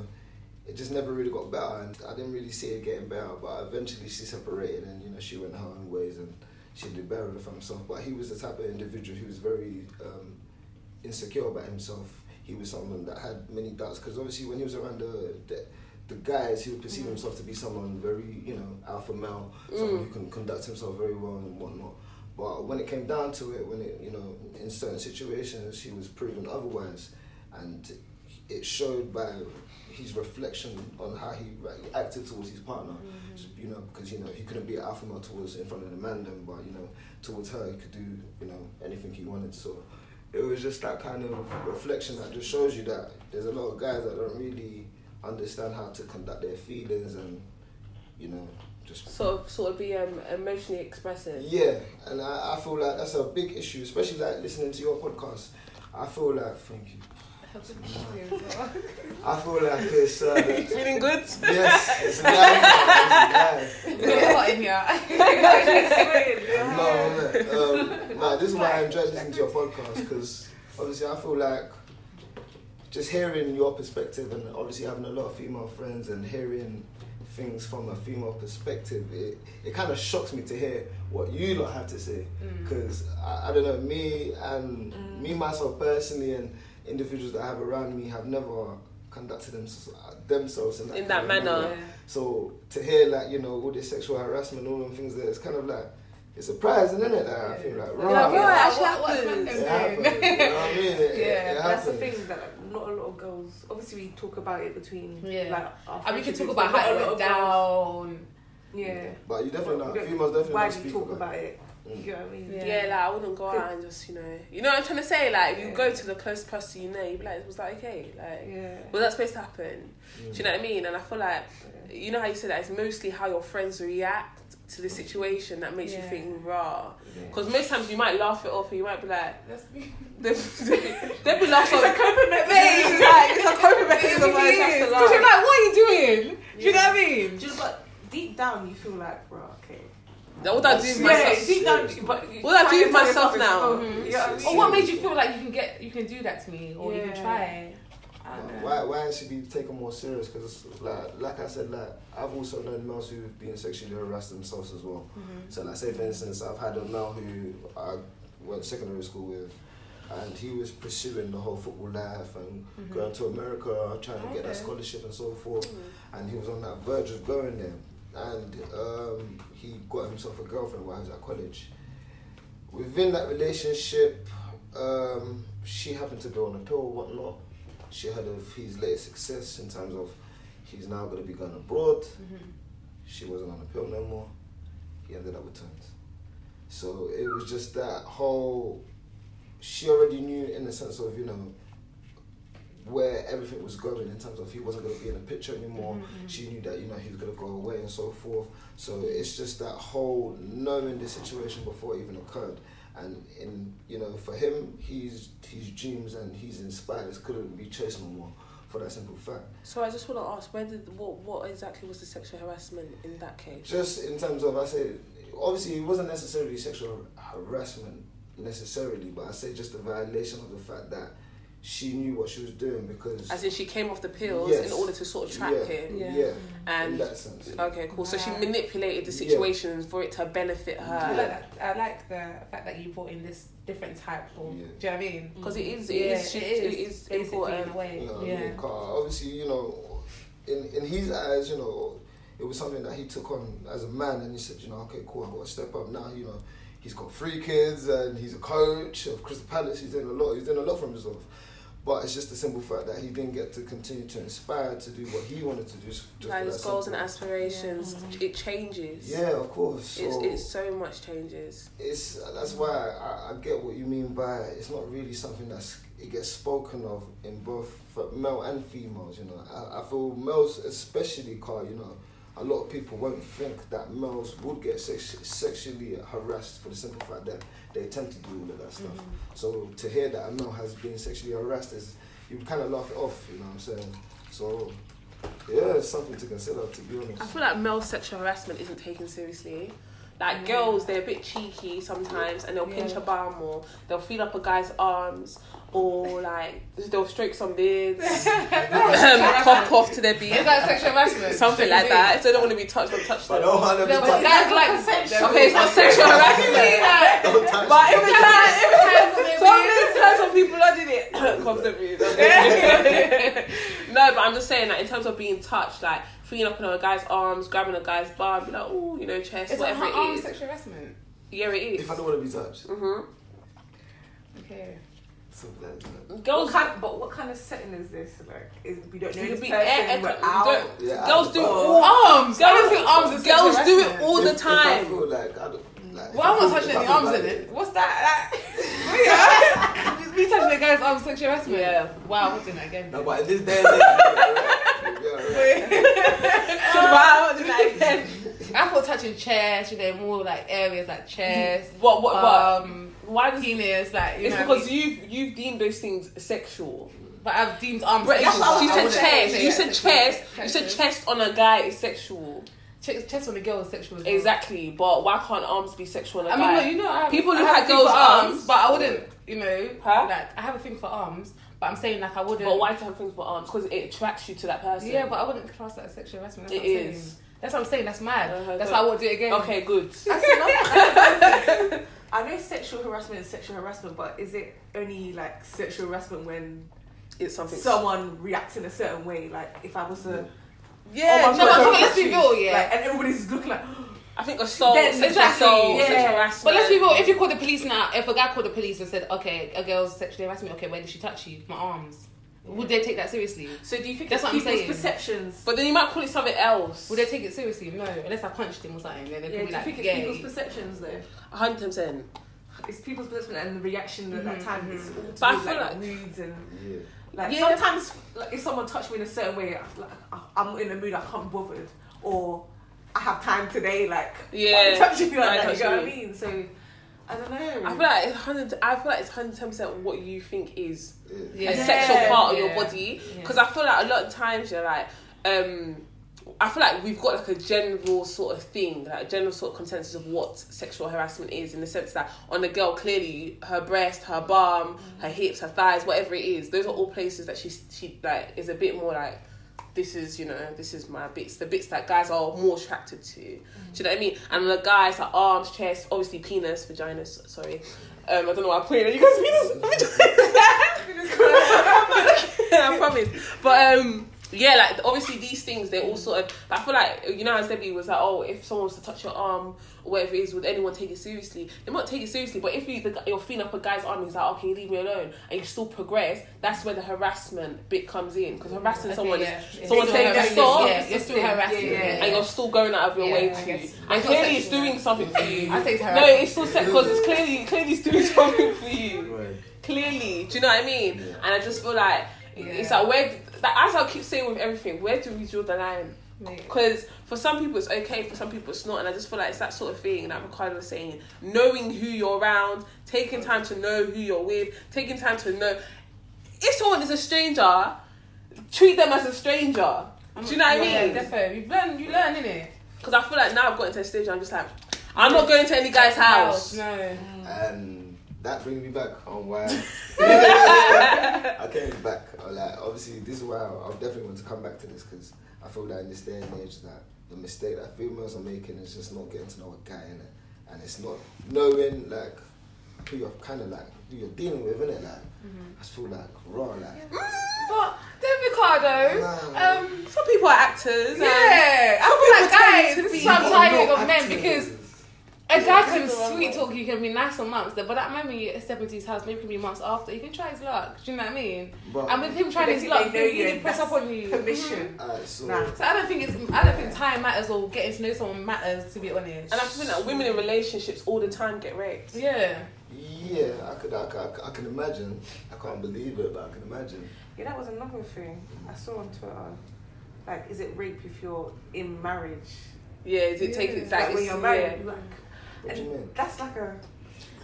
it just never really got better and I didn't really see it getting better but eventually she separated and you know she went her own ways and she did better for herself. but he was the type of individual who was very um, insecure about himself he was someone that had many doubts because obviously when he was around the, the the guys he would perceive mm. himself to be someone very you know alpha male someone mm. who can conduct himself very well and whatnot. But when it came down to it, when it, you know, in certain situations, he was proven otherwise, and it showed by his reflection on how he acted towards his partner. Mm-hmm. You know, because you know he couldn't be alpha male towards in front of the man, then, but you know, towards her he could do you know anything he wanted. So it was just that kind of reflection that just shows you that there's a lot of guys that don't really understand how to conduct their feelings and you know just Sort of, sort of be um, emotionally expressive. yeah, and I, I feel like that's a big issue, especially like listening to your podcast. I feel like thank you. I feel like it's uh, Feeling good? yes, it's live. It's live. There's a lot in here. No, um, no, this is why I enjoy listening to your podcast because obviously I feel like just hearing your perspective and obviously having a lot of female friends and hearing things from a female perspective, it, it kind of shocks me to hear what you lot have to say because I, I don't know me and me myself personally and individuals that I have around me have never conducted them, themselves in that, In that of manner. so to hear like you know all this sexual harassment, and all them things there, it's kind of like it's surprising, isn't it? Like, I feel like You're right, like, what actually What- what's happened? it happens. You know what I mean? It, it, Yeah, it that's the thing that like, not a lot of girls. Obviously, we talk about it between Yeah. like. Our And we can talk about how it a lot went of girls- down. Yeah, But you definitely We not. Females definitely Why don't you speak talk about. about it? You get what I mean? Yeah. Yeah, like I wouldn't go out and just, you know, you know what I'm trying to say. Like, you Yeah. go to the close person you know, you be like, it was that okay? Like, Yeah. was that supposed to happen? Do you know what I mean? And I feel like, you know how you said that it's mostly how your friends react to the situation that makes you think raw. Yeah. Because most times you might laugh it off and you might be like, That's me. they'll be laughing. It's a coping mechanism. Like, it's a coping mechanism. It but it's really just is. a 'Cause you're like, what are you doing? Do you know what I mean? Just like deep down, you feel like, bro, okay. Now, what do I do with Yeah, myself? it's- deep but What do I do with trying to myself tell now? yourself it's- Mhm. Yeah, I mean, Or what made you feel like you can get, you can do that to me, or you can try? I don't. Why, why should be taken more serious? Because, like, like I said, like I've also known males who've been sexually harassed themselves as well. Mm-hmm. So, like, say for instance, I've had a male who I went to secondary school with, and he was pursuing the whole football life and mm-hmm. going to America, trying to get that scholarship and so forth. Mm-hmm. And he was on that verge of going there, and um, he got himself a girlfriend while he was at college. Within that relationship, um, she happened to go on a pill or whatnot. She heard of his latest success in terms of he's now going to be going abroad. She wasn't on a pill no more. He ended up with twins. So it was just that whole. She already knew in the sense of you know where everything was going in terms of he wasn't going to be in the picture anymore. Mm-hmm. She knew that you know he was going to go away and so forth. So it's just that whole knowing the situation before it even occurred. And in you know, for him, his his dreams and his inspires couldn't be chased no more for that simple fact. So I just want to ask, where did what what exactly was the sexual harassment in that case? Just in terms of, I say, obviously it wasn't necessarily sexual harassment necessarily, but I say just a violation of the fact that she knew what she was doing because As in, she came off the pills Yes. in order to sort of trap yeah, him. yeah, Yeah. in And that sense. okay, cool. So she manipulated the Yeah. situations for it to benefit I her. like, that. I like the fact that you brought in this different type of. Yeah. Do you know what I mean? Because it is, it yeah, is, it it is, is basically important. in a way. You know what I yeah. mean? 'Cause obviously, you know, in in his eyes, you know, it was something that he took on as a man, and he said, you know, okay, cool, I've got to step up now. You know, he's got three kids, and he's a coach of Crystal Palace. He's doing a lot. He's doing a lot for himself. But it's just the simple fact that he didn't get to continue to inspire to do what he wanted to do. Just Like that his goals and simple- aspirations, it changes. Yeah, of course. It's, So- it's so much changes. it's that's why I, I get what you mean by it's not really something that's it gets spoken of in both for male and females. You know, I, I feel males especially, car. You know, a lot of people won't think that males would get sex, sexually harassed for the simple fact that they tend to do all of that stuff. Mm-hmm. So to hear that a male has been sexually harassed is you kind of laugh it off. You know what I'm saying? So yeah, it's something to consider. To be honest. I feel like male sexual harassment isn't taken seriously. Like girls, they're a bit cheeky sometimes, and they'll pinch a bum or they'll feel up a guy's arms, or like they'll stroke some beards, um, cough off to their Is beard, that sexual harassment? something like that. If they don't want to be touched, don't touch them. don't want to be No, touched. that's like Okay, it's not sexual harassment. But if it's like, if it's like, sometimes some people are doing it. Cough the beard. no, but I'm just saying that in terms of being touched, like feeling up on a guy's arms, grabbing a guy's bum, be like, oh, you know, chest, Is that whatever her it arm is. sexual harassment? Yeah, it is. If I don't want to be touched. hmm Okay. Simple as that. What Girls, kind, but what kind of setting is this? Like, is we don't know You could be person, air- air- out. Yeah, girls I- do all. Arms. I don't arms Girls do it harassment. all the If- if I time. feel like I don't, like, Well, I'm not touching if I any arms in it. What's that? Like, me touching a guy's arms sexual harassment? Yeah. Wow, we're doing that again. No, but this day and age, you'll be alright. You'll be alright. So wow, do that again. I thought touching chest, you know, more like areas like chest, What? What? what? um, Why does penis, like you It's know. because you've you've deemed those things sexual. but I've deemed arms. But sexual, you but I said chest. You said chest. You said chest on a guy is sexual. Ch- chest on a girl is sexual. As well. Exactly. But why can't arms be sexual on a I guy? mean, no, you know, I have, People I look have at girls' for arms. but I wouldn't, you know, Huh? like I have a thing for arms, but I'm saying like I wouldn't. But why do you have things for arms? Because it attracts you to that person. Yeah, but I wouldn't class that as sexual harassment. That's It what I'm is. saying. That's what I'm saying. That's mad. Uh-huh, That's but- why I won't do it again. Okay, good. I know sexual harassment is sexual harassment, but is it only like sexual harassment when It's something. someone reacts in a certain way? Like if I was a yeah, oh, no, but I but think let's be real, yeah. like, and everybody's looking like, I think assault, Then- sexual exactly, assault, yeah. sexual harassment. But let's be real. If you call the police now, if a guy called the police and said, "Okay, a girl's sexually harassed me. Okay, where did she touch you? My arms." Would they take that seriously? so do you think That's it's what I'm people's saying. perceptions? But then you might call it something else. Would they take it seriously? No, unless I punched him or something. Then they yeah, could do be you like, think it's people's perceptions though? hundred percent. It's people's perception and the reaction at that Mhm, time. It's all to But I do with feel like, like- moods and Yeah. like Yeah. sometimes like if someone touched me in a certain way, I- like I- I'm in a mood, I can't be bothered, or I have time today, like Yeah, why you touching me like you that? You know what I mean? So I don't know. I feel like it's hundred. I feel like it's hundred ten percent what you think is Yeah. a Yeah. sexual part of your Yeah. body. Yeah. Because I feel like a lot of times you're like, um, I feel like we've got like a general sort of thing, like a general sort of consensus of what sexual harassment is, in the sense that on a girl, clearly her breast, her bum, her hips, her thighs, whatever it is, those are all places that she she like is a bit more like. This is, you know, this is my bits, the bits that guys are more attracted to. Do you know what I mean? And the guys, are arms, chest, obviously penis, vagina, sorry. Um, I don't know why I'm it. You guys penis. I promise. But um, yeah, like obviously these things they all sort of. I feel like you know, as Debbie was like, oh, if someone was to touch your arm or whatever it is, would anyone take it seriously? They might take it seriously, but if you, the, you're feeling up a guy's arm, he's like, oh, can you leave me alone? And you still progress. That's where the harassment bit comes in because harassing Okay, someone yeah. is Yeah. someone They to say have that stop. Yeah, you're still harassing. Yeah, yeah, yeah. And you're still going out of your Yeah, way to, guess. and I clearly it's sexual doing something for you. I think it's No, it's still sex because it's clearly clearly it's doing something for you. Right. Clearly, do you know what I mean? Yeah. And I just feel like it's Yeah. like where, like, as I keep saying with everything, where do we draw the line? Mate. Because for some people it's okay, for some people it's not, and I just feel like it's that sort of thing that Ricardo was saying, knowing who you're around, taking time to know who you're with, taking time to know if someone is a stranger, treat them as a stranger. Do you know what I Yeah, mean? definitely. You learn, you learn, innit? Because I feel like now I've got into a stage where I'm just like, I'm not going to any guy's house. No. And that brings me back on why I came back. Like obviously, this is why I, I definitely want to come back to this because I feel that in this day and age that the mistake that females are making is just not getting to know a guy in it, and it's not knowing like who you're kind of like who you're dealing with, innit? Like I just feel like raw, like But then Ricardo, Nah. um, Some people are actors. and- yeah, I feel like guys, this is what I'm tiring of men because a guy can sweet talk you, can be nice for months, but that moment you step into his house, maybe it can be months after, you can try his luck. Do you know what I mean? But- and with him trying his luck, they they know you really press up on you. Permission. Mm-hmm. Alright, so Nah. So I don't think it's I don't think time matters or getting to know someone matters to be honest. And I feel like women in relationships all the time get raped. yeah. yeah, I could, I could, I could, I can imagine. I can't believe it, but I can imagine. Yeah, that was another thing I saw on Twitter. Like, is it rape if you're in marriage? Yeah, is it take Yeah. it Like, like when you're married, yeah. like, What do you and mean? that's like a.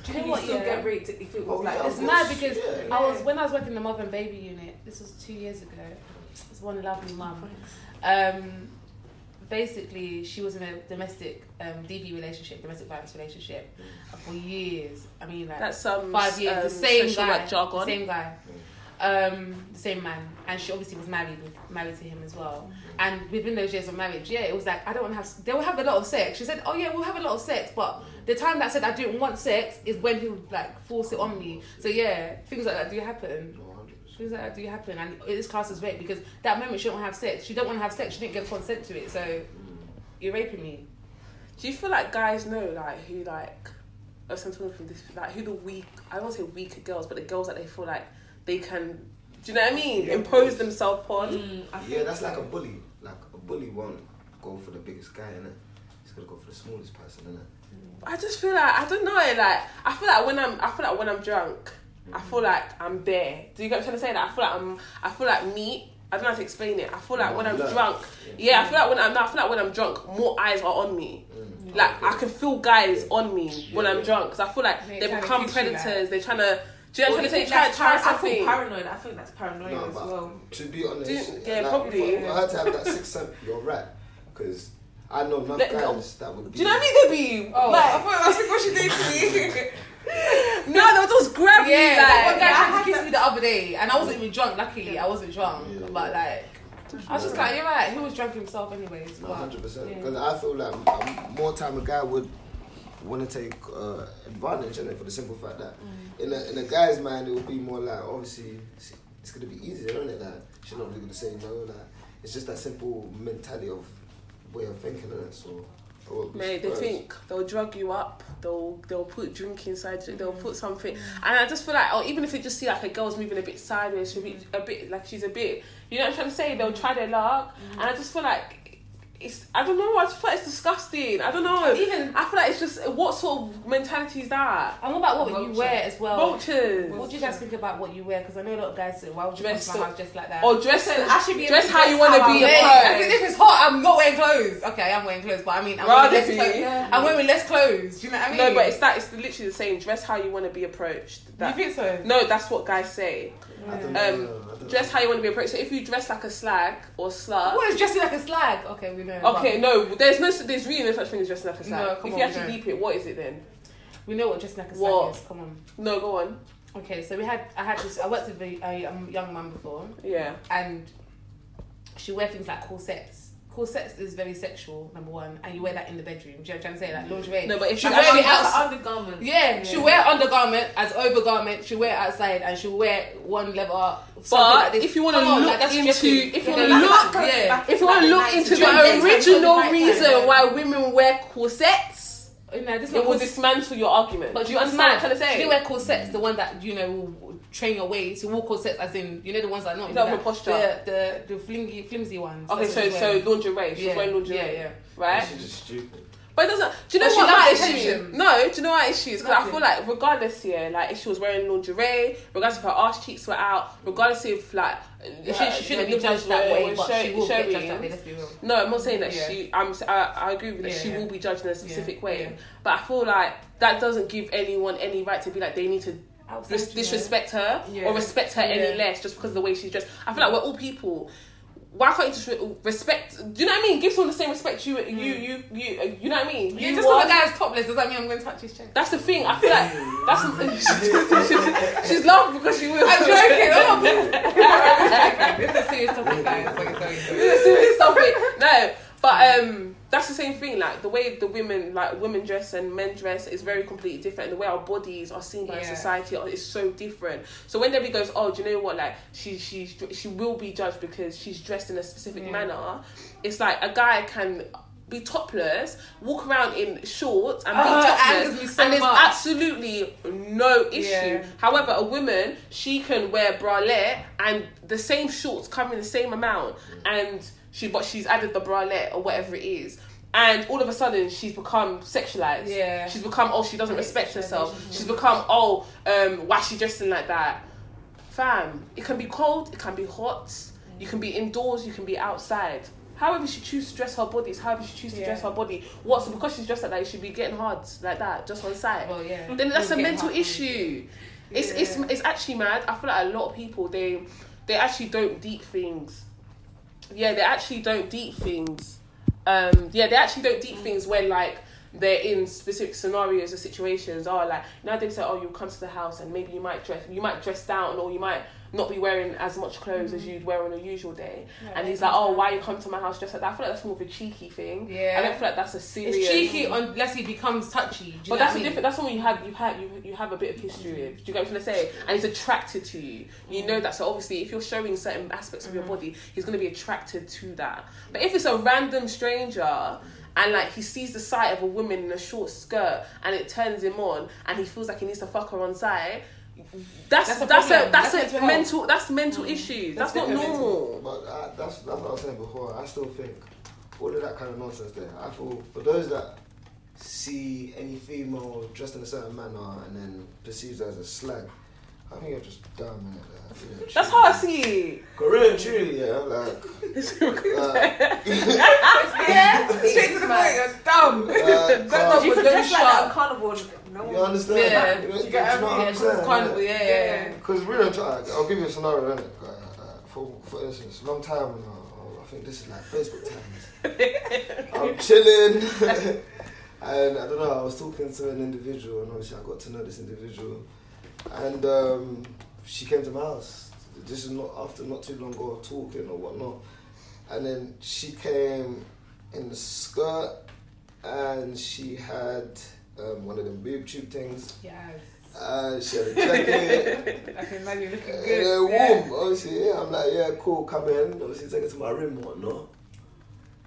Do you Can know you what? still Yeah. get raped if it was Oh, like yeah, It's mad because yeah. I was when I was working in the mother and baby unit. This was two years ago. It's one lovely mum. Um, basically, she was in a domestic um, DV relationship, domestic violence relationship, for years. I mean, like That's some five years. um, the same guy, work jargon. the same guy, um, the same man, and she obviously was married with married to him as well. And within those years of marriage, yeah, it was like I don't want to have. They will have a lot of sex. She said, "Oh yeah, we'll have a lot of sex," but the time that I said I didn't want sex is when he would like force it on me. So yeah, things like that do happen. Things like that do happen, and this class is rape because that moment she don't have sex. She don't want to have sex. She didn't give consent to it. So you're raping me. Do you feel like guys know like who like oh, so I'm talking from this like who the weak I don't want to say weaker girls, but the girls that they feel like they can do you know what I mean? Yeah, Impose course. themselves on. Mm, Yeah, that's so. Like a bully won't go for the biggest guy, innit? He's gonna go for the smallest person, innit? I just feel like I don't know, like I feel like when I'm I feel like when I'm drunk, I feel like I'm there. Do you get what I'm trying to say? Like I feel like I'm I feel like me. I don't know how to explain it. I feel like when I'm Love. drunk, yeah, I feel like when I'm, I feel like when I'm drunk, more eyes are on me. Mm. Like I can feel guys on me when I'm drunk because I feel like They're they become kiss you, like- predators. They're trying to. Do you know what I'm trying think to say? Try, that's try I feel paranoid. I think that's paranoia No, as well. to be honest, Do- yeah, like, probably. For, for her to have that sixth sense, you're right. Because I know enough Let- guys that would be. Do you know what I mean, Debbie? Oh, like, I thought that's what she did to me. no, they'll just grab Yeah, you. like, Like, one guy I tried had to kiss me the other day, and I wasn't even drunk. Luckily, I wasn't drunk, Yeah. but like, I was just like, you're right. He was drunk himself, anyways. No, but- hundred percent. yeah. Because I feel like um, more time a guy would want to take uh, advantage in it for the simple fact that Mm. In a in a guy's mind it would be more like obviously it's, it's gonna be easier, isn't it? Like she's not really gonna say no. Like it's just that simple mentality of way of thinking, innit? So. I would Mate, they think they'll drug you up. They'll they'll put drink inside you. They'll Mm. put something, and I just feel like, or even if they just see like a girl's moving a bit sideways, she'll be a bit like she's a bit. You know what I'm trying to say? They'll try their luck, Mm. and I just feel like it's. I don't know. I just feel like it's disgusting. I don't know. Even- I feel like it's just what sort of mentality is that? And what about what you wear as well? Vultures. What do you guys think about what you wear? Because I know a lot of guys say, why would you Dress come to my house just like that? Or dress. I should be able dress how you want to be I Hey, wear. I think approached. if it's hot, I'm not wearing clothes. Okay, I'm wearing clothes, but I mean, I'm Rather wearing less clothes. Yeah. I'm wearing less clothes. Do you know what I mean? No, but it's that. It's literally the same. Dress how you want to be approached. you think so? no, that's what guys say. Um, know, I don't know. Dress how you want to be approached. So if you dress like a slag or slut. What is dressing like a slag? Okay, we know. Okay, no, there's no, there's really no such thing as dressing like a slag. No, if come you on, actually deep it, what is it then? we know what dressing like a slag What? is. Come on. No, go on. Okay, so we had I had this. I worked with a, a um, young man before, Yeah. and she wear things like corsets. Corsets is very sexual, number one, and you wear that in the bedroom. Do you know what I'm trying to say? Like lingerie. No, but if she you wear it outside. undergarment. Yeah, she'll wear undergarment as overgarment. She'll wear it outside, and she'll wear one leather. something But like this. if you want to look like, into, if you want to look, yeah. if you want to look into the original reason why women wear corsets, oh, No, this it will dismantle your argument. But do you understand what I'm trying to say? She didn't wear corsets, the one that you know will train your waist. She wore corsets as in you know the ones that are not Is that posture? The the the flimsy flimsy ones. okay, so so wears. lingerie. She's Yeah, wearing lingerie, yeah, yeah. right? She's just stupid. But it doesn't. Do you know But what loved my the issue? No, do you know what issue is? Because I feel like regardless, yeah, like if she was wearing lingerie, regardless if her arse cheeks were out, regardless if like She, she shouldn't her be judged that way, were but show- she will get judged showing. that way. Let's be real. No, I'm not saying that Yeah. she. I'm. I, I agree with that. Yeah, she yeah. will be judged in a specific Yeah, way, yeah. but I feel like that doesn't give anyone any right to be like they need to Outside, res- disrespect her Yeah. or respect her Yeah. any less just because of the way she's dressed. I feel like we're all people. Why can't you just re- respect? Do you know what I mean? Give someone the same respect you you you you. uh, You know what I mean? Yeah, You just want- because the guy's topless does that mean I'm going to touch his chest? that's the thing. I feel like that's she's, she's laughing because she will. I'm joking. Oh, it's a serious topic, guys. Sorry, sorry, sorry. It's a serious topic. No, but um, that's the same thing. Like the way the women, like women dress and men dress, is very completely different. And the way our bodies are seen by Yeah. society is so different. So when Debbie goes, "Oh, do you know what? Like she she she will be judged because she's dressed in a specific Yeah. manner," it's like a guy can. Be topless, walk around in shorts, and be it topless, so and there's much. absolutely no issue. Yeah. However, a woman she can wear bralette and the same shorts covering the same amount, and she but she's added the bralette or whatever it is. And all of a sudden, she's become sexualized. Yeah. She's become oh, she doesn't respect herself. She's become oh, um, why is she dressing like that? Fam, it can be cold, it can be hot. You can be indoors, you can be outside. However she chooses to dress her body, is however she chooses to dress her body. What's So because she's dressed like that, she should be getting hard like that just on sight Well, yeah. then that's a mental issue. It's it's it's actually mad. I feel like a lot of people they they actually don't deep things. Yeah, they actually don't deep things. Um, yeah, they actually don't deep things when like they're in specific scenarios or situations. Or like now they say, oh, you come to the house and maybe you might dress, you might dress down, or you might not be wearing as much clothes as you'd wear on a usual day. and he's like, oh, why you come to my house dressed like that? I feel like that's more of a cheeky thing. Yeah. I don't feel like that's a serious. It's cheeky unless he becomes touchy. But that's what I a mean? different. That's someone you have. You have you you have a bit of history with. Do you get what I'm trying to say? And he's attracted to you. You know that. So obviously, if you're showing certain aspects of your mm-hmm. body, he's going to be attracted to that. But if it's a random stranger. And like he sees the sight of a woman in a short skirt, and it turns him on, and he feels like he needs to fuck her on sight. That's That's a that's a that's, That's a mental health. mental that's mental issues. That's, not definitely normal. But I, that's that's what I was saying before. I still think all of that kind of nonsense there. I feel for those that see any female dressed in a certain manner and then perceives as a slag, I think you're just dumb in it. I think you're That's cheap. how I see it. Corinne. and truly, yeah, like, Yeah, straight to the point. You're dumb. uh, Don't uh, You was dress like that sharp. on carnival. No you understand? Yeah, you know, you know I'm yeah, carnival. Yeah, yeah, yeah. Because really, I'm trying, I'll give you a scenario, innit? Uh, uh, for, for instance, long time ago, I think this is like Facebook times. I'm chilling, and I don't know, I was talking to an individual, and obviously I got to know this individual, and um, she came to my house. This is not after not too long ago talking or whatnot, and then she came in the skirt, and she had um, one of them boob tube things. Yes. Uh, she had a jacket. I can imagine you looking Uh, good. yeah, Yeah. warm, obviously. Yeah, I'm like, yeah, cool, come in. Obviously, take it to my room and whatnot.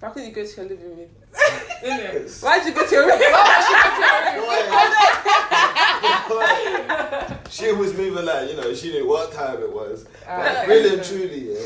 How can you go to your living room? Yes. Why'd you go to your room? she was moving like, you know, she knew what time it was. Ah, But really and truly, yeah,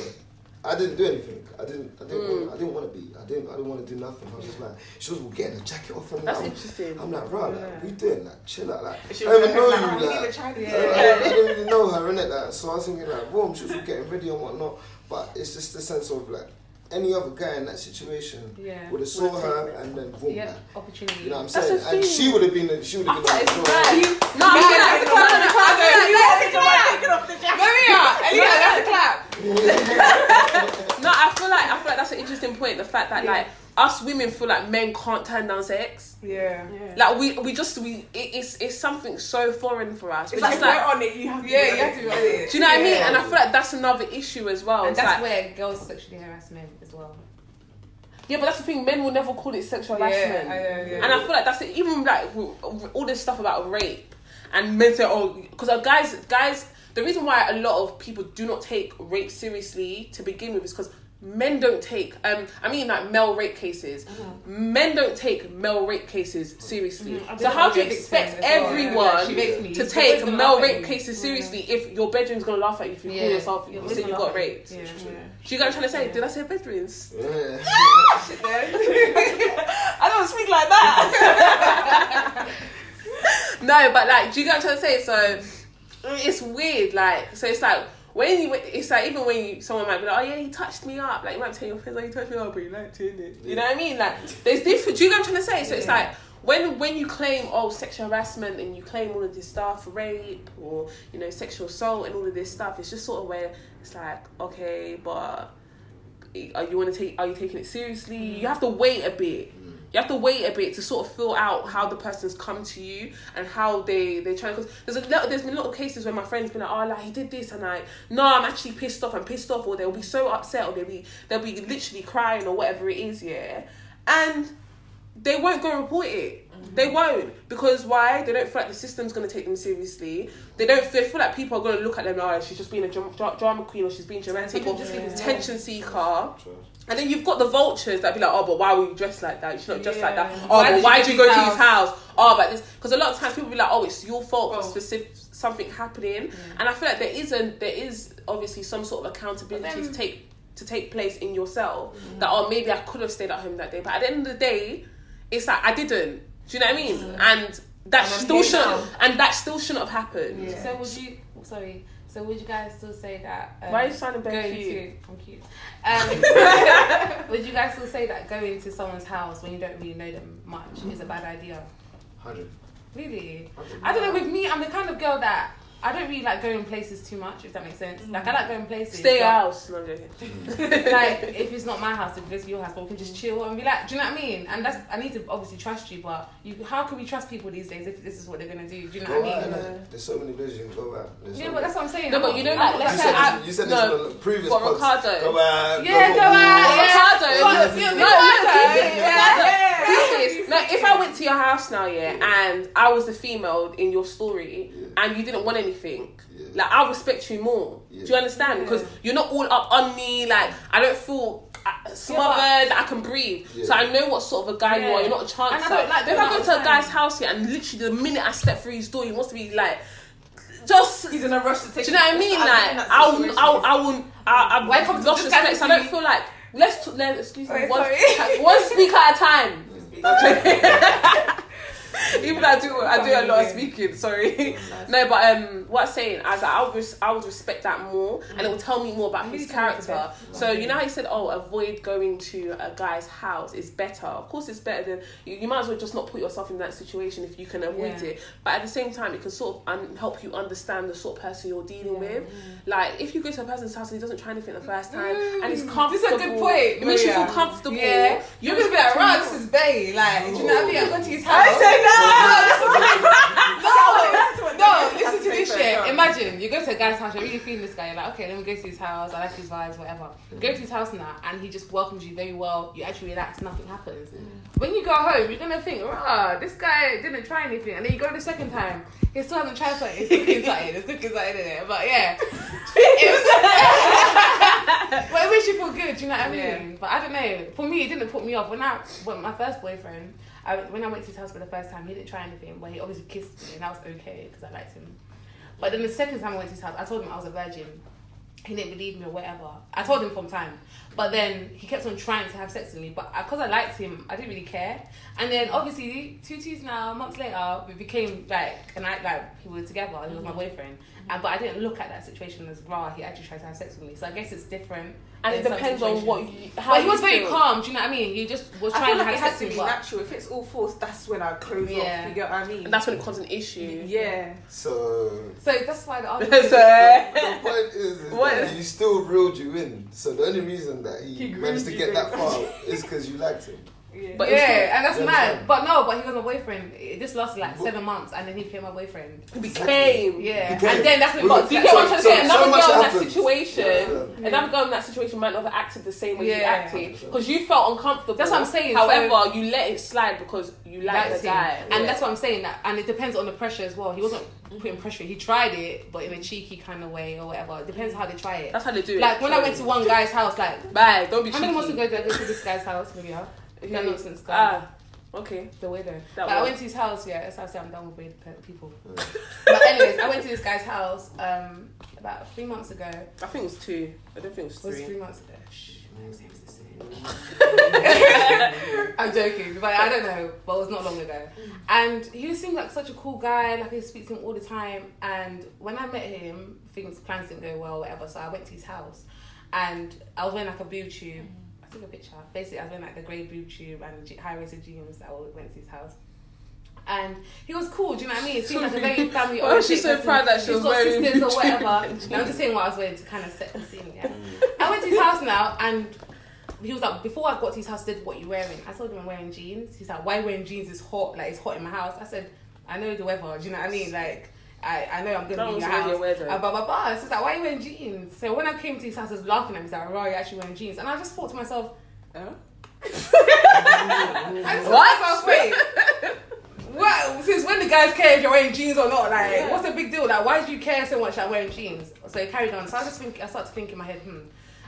I didn't do anything. I didn't. I didn't. Mm. Want, I didn't want to be. I didn't. I didn't want to do nothing. I was just like, she was getting a jacket off and That's I'm, interesting. I'm like, right, like, we doing like, chill out, like, She I don't even know like, you, "Oh, we like. a I, don't, I don't- I know her, innit? Like, so I was thinking like, boom, she was getting ready and whatnot. But it's just the sense of like, any other guy in that situation Yeah. would have saw Would've her and then boom, Yeah. like, Opportunity. you know what I'm That's saying? the And she would have been, the- she would have been on the floor. No, I feel like, no, no, no, no, no, I feel like I feel like that's an interesting point. The fact that like us women feel like men can't turn down sex. Yeah. Like we we just we it, it's it's something so foreign for us. It's like, just like, we're on it, you have to. Yeah, be you on have to be on it. do you know what I mean? And I feel like that's another issue as well. And It's that's like, where girls sexually harass men as well. yeah, but that's the thing. Men will never call it sexual harassment. I know, yeah. And I feel like that's it. Even like w- w- all this stuff about rape and men say, oh, because uh, guys, guys, the reason why a lot of people do not take rape seriously to begin with is because men don't take. Um, I mean, like male rape cases. Men don't take male rape cases seriously. Mhm. So how do you expect victim as well. everyone Yeah, she makes me- to take male rape cases seriously if your bedroom's gonna laugh at you if you call yourself You're you say you got raped? laugh at you. Yeah. Do you guys trying to say? Did I say bedrooms? Yeah. I don't speak like that. No, but like, do you get what I'm trying to say? So it's weird. Like, so it's like when you, it's like even when you, someone might be like, oh yeah, he touched me up. Like you might tell your friends, oh, he touched me up, but you liked it, innit? You know what I mean? Like, there's different. Do you get what I'm trying to say? So it's like. When, when you claim oh sexual harassment and you claim all of this stuff rape or you know sexual assault and all of this stuff it's just sort of where it's like okay but are you want to take are you taking it seriously you have to wait a bit mm. You have to wait a bit to sort of feel out how the person's come to you and how they they try because there's a lot there's been a lot of cases where my friends been like oh like he did this and like no I'm actually pissed off I'm pissed off or they'll be so upset or they'll be they'll be literally crying or whatever it is yeah and they won't go report it. Mm-hmm. They won't because why? They don't feel like the system's gonna take them seriously. They don't feel, feel like people are gonna look at them. Oh, she's just being a dra- dra- drama queen, or she's being dramatic, or Just just because- attention seeker. And then you've got the vultures that be like, oh, but why were you dressed like that? You should not dress like that. Oh, Why but did why you did you go go to to his his house? Oh, but this because a lot of times people be like, oh, it's your fault for Oh. specific something happening. And I feel like there isn't. There is obviously some sort of accountability then- to take to take place in yourself. Mm. That oh, maybe I could have stayed at home that day, but at the end of the day, it's like I didn't. Do you know what I mean? And that And still shouldn't. now. And that still shouldn't have happened. Yeah. So would you? Sorry. So would you guys still say that? Um, Why are you sounding very going cute? to? I'm cute. Um, would you guys still say that going to someone's house when you don't really know them much is a bad idea? Hundred. Really? I don't know. With me, I'm the kind of girl that I don't really like going places too much. If that makes sense. Like I mm. like going places. Stay but- house. No, like if it's not my house, if it's your house, but we can just chill and be like, do you know what I mean? And that's I need to obviously trust you, but you how can we trust people these days if this is what they're gonna do? Do you know Go what I out, mean? innit? There's so many places you can go out. There's Yeah, so but that's what I'm saying. No, but you know, I'm like, let's You say said, bad. You said no, this in the previous for. Ricardo. Go out. Yeah, go out. Yeah. Ricardo. Fuck, no, you, no, Ricardo. Ricardo. Do this. No, if I went to your house now, yeah, and I was the female in your story, and you didn't want anything, Yeah. like I'll respect you more. Yeah. Do you understand? Because you're not all up on me. Like I don't feel uh, smothered. I can breathe. Yeah. So I know what sort of a guy you are. You're not a chancer. And I don't like But if I go to a guy's house here, and literally the minute I step through his door, he wants to be like, just. He's in a rush to take. Do you know what I mean? I've been in Like, I'll, situation. I'll, I won't, I, I've When it comes to lost respect. So I don't feel like let's t- let, excuse me, Wait, one, sorry. one speaker at a time. Even though I do, I do a lot of speaking. Sorry, no, but um, what I'm saying, as I would, res- I would respect that more, and it will tell me more about his Really tell me the character. So you know how you said, oh, avoid going to a guy's house is better. Of course, it's better than you, you might as well just not put yourself in that situation if you can avoid Yeah. it. But at the same time, it can sort of un- help you understand the sort of person you're dealing with. Like if you go to a person's house and he doesn't try anything the first time, and he's Mm, comfortable, This is a good point. It makes you feel comfortable. Yeah, you're gonna be like, right, this is Bay. Like, do you know what I mean? I go to his house. No, no, listen to this shit. Imagine you go to a guy's house, you're really feeling this guy. You're like, okay, let me go to his house. I like his vibes, whatever. You go to his house now, and he just welcomes you very well. You actually relax, nothing happens. Mm. When you go home, you're gonna think, rah, this guy didn't try anything, and then you go the second time, he still hasn't tried something. He's cooking something. There's cooking something in it, but yeah. It was- but it makes you feel good, do you know what I mean? Yeah. But I don't know. For me, it didn't put me off. When I, when my first boyfriend, I, when I went to his house for the first time, he didn't try anything, but he obviously kissed me, and that was okay because I liked him. But then the second time I went to his house, I told him I was a virgin. He didn't believe me or whatever. I told him from time, but then he kept on trying to have sex with me. But because I liked him, I didn't really care. And then obviously, two two twos now, months later, we became like, and I like we were together. He was my mm-hmm. boyfriend, and but I didn't look at that situation as raw. He actually tried to have sex with me, so I guess it's different. and it depends on what you. How But he was you very feel. calm. Do you know what I mean? He just was I trying feel to like have it has sex to with be me. natural. If it's all forced, that's when I close Yeah. off. You get what I mean? And that's when it becomes an issue. yeah. So So that's why the argument. So- the point is, is What? that he still reeled you in. So the only reason that he, He managed to get you that far is because you liked him. Yeah. But yeah, and that's You mad. But no, but he was my boyfriend. It- This lasted like But- seven months, and then he became my boyfriend. became. Yeah, Became. and then that's when Well, got Do you get what I'm trying to say? Another so girl in that happened. situation, Yeah. another girl in that situation might not have acted the same way you acted because you felt uncomfortable. That's what I'm saying, However, you let it slide because you like Liked the him. guy, and Yeah. that's what I'm saying. That, and it depends on the pressure as well. He wasn't putting pressure. He tried it, but in a cheeky kind of way or whatever. It depends how they try it. that's how they do it. Like when I went to one guy's house, like bye, don't be how many months ago did I go to this guy's house? Maybe yeah. That Who? nonsense guy. Ah, okay. The weather. That But I went to his house, yeah, that's how I say I'm done with weird people. but anyways, I went to this guy's house um, about three months ago. I think it was two. I don't think it was three. It Was three. three months ago. Shh, my name is the. I'm joking, but I don't know. But it was not long ago. And he seemed like such a cool guy. Like I speak to him all the time. And when I met him, things plans didn't go well, whatever. So I went to his house, and I was wearing like a boob tube. I took a picture. Basically, I was wearing like the grey boob tube and high waisted jeans. I went to his house. And he was cool, do you know what I mean? It seemed like a very family Why was she so oriented proud that she He's was got wearing sisters or whatever. tube? No, I'm just saying what I was wearing to kind of set the scene, yeah. Mm. I went to his house now and he was like, before I got to his house, he said, what you wearing? I told him I'm wearing jeans. He's like, why wearing jeans? It's hot, like it's hot in my house. I said, I know the weather, do you know what I mean? Like, I, I know I'm gonna be in your house. weirdo. Uh, blah blah blah. So he's like, why are you wearing jeans? So when I came to his house, I was laughing at him. He's like, oh, you're actually wearing jeans. And I just thought to myself, Huh? I just What? thought to myself, wait. Well, since when the guys care if you're wearing jeans or not? Like, what's the big deal? Like, why do you care so much about wearing jeans? So he carried on. So I just think, I started to think in my head, hmm.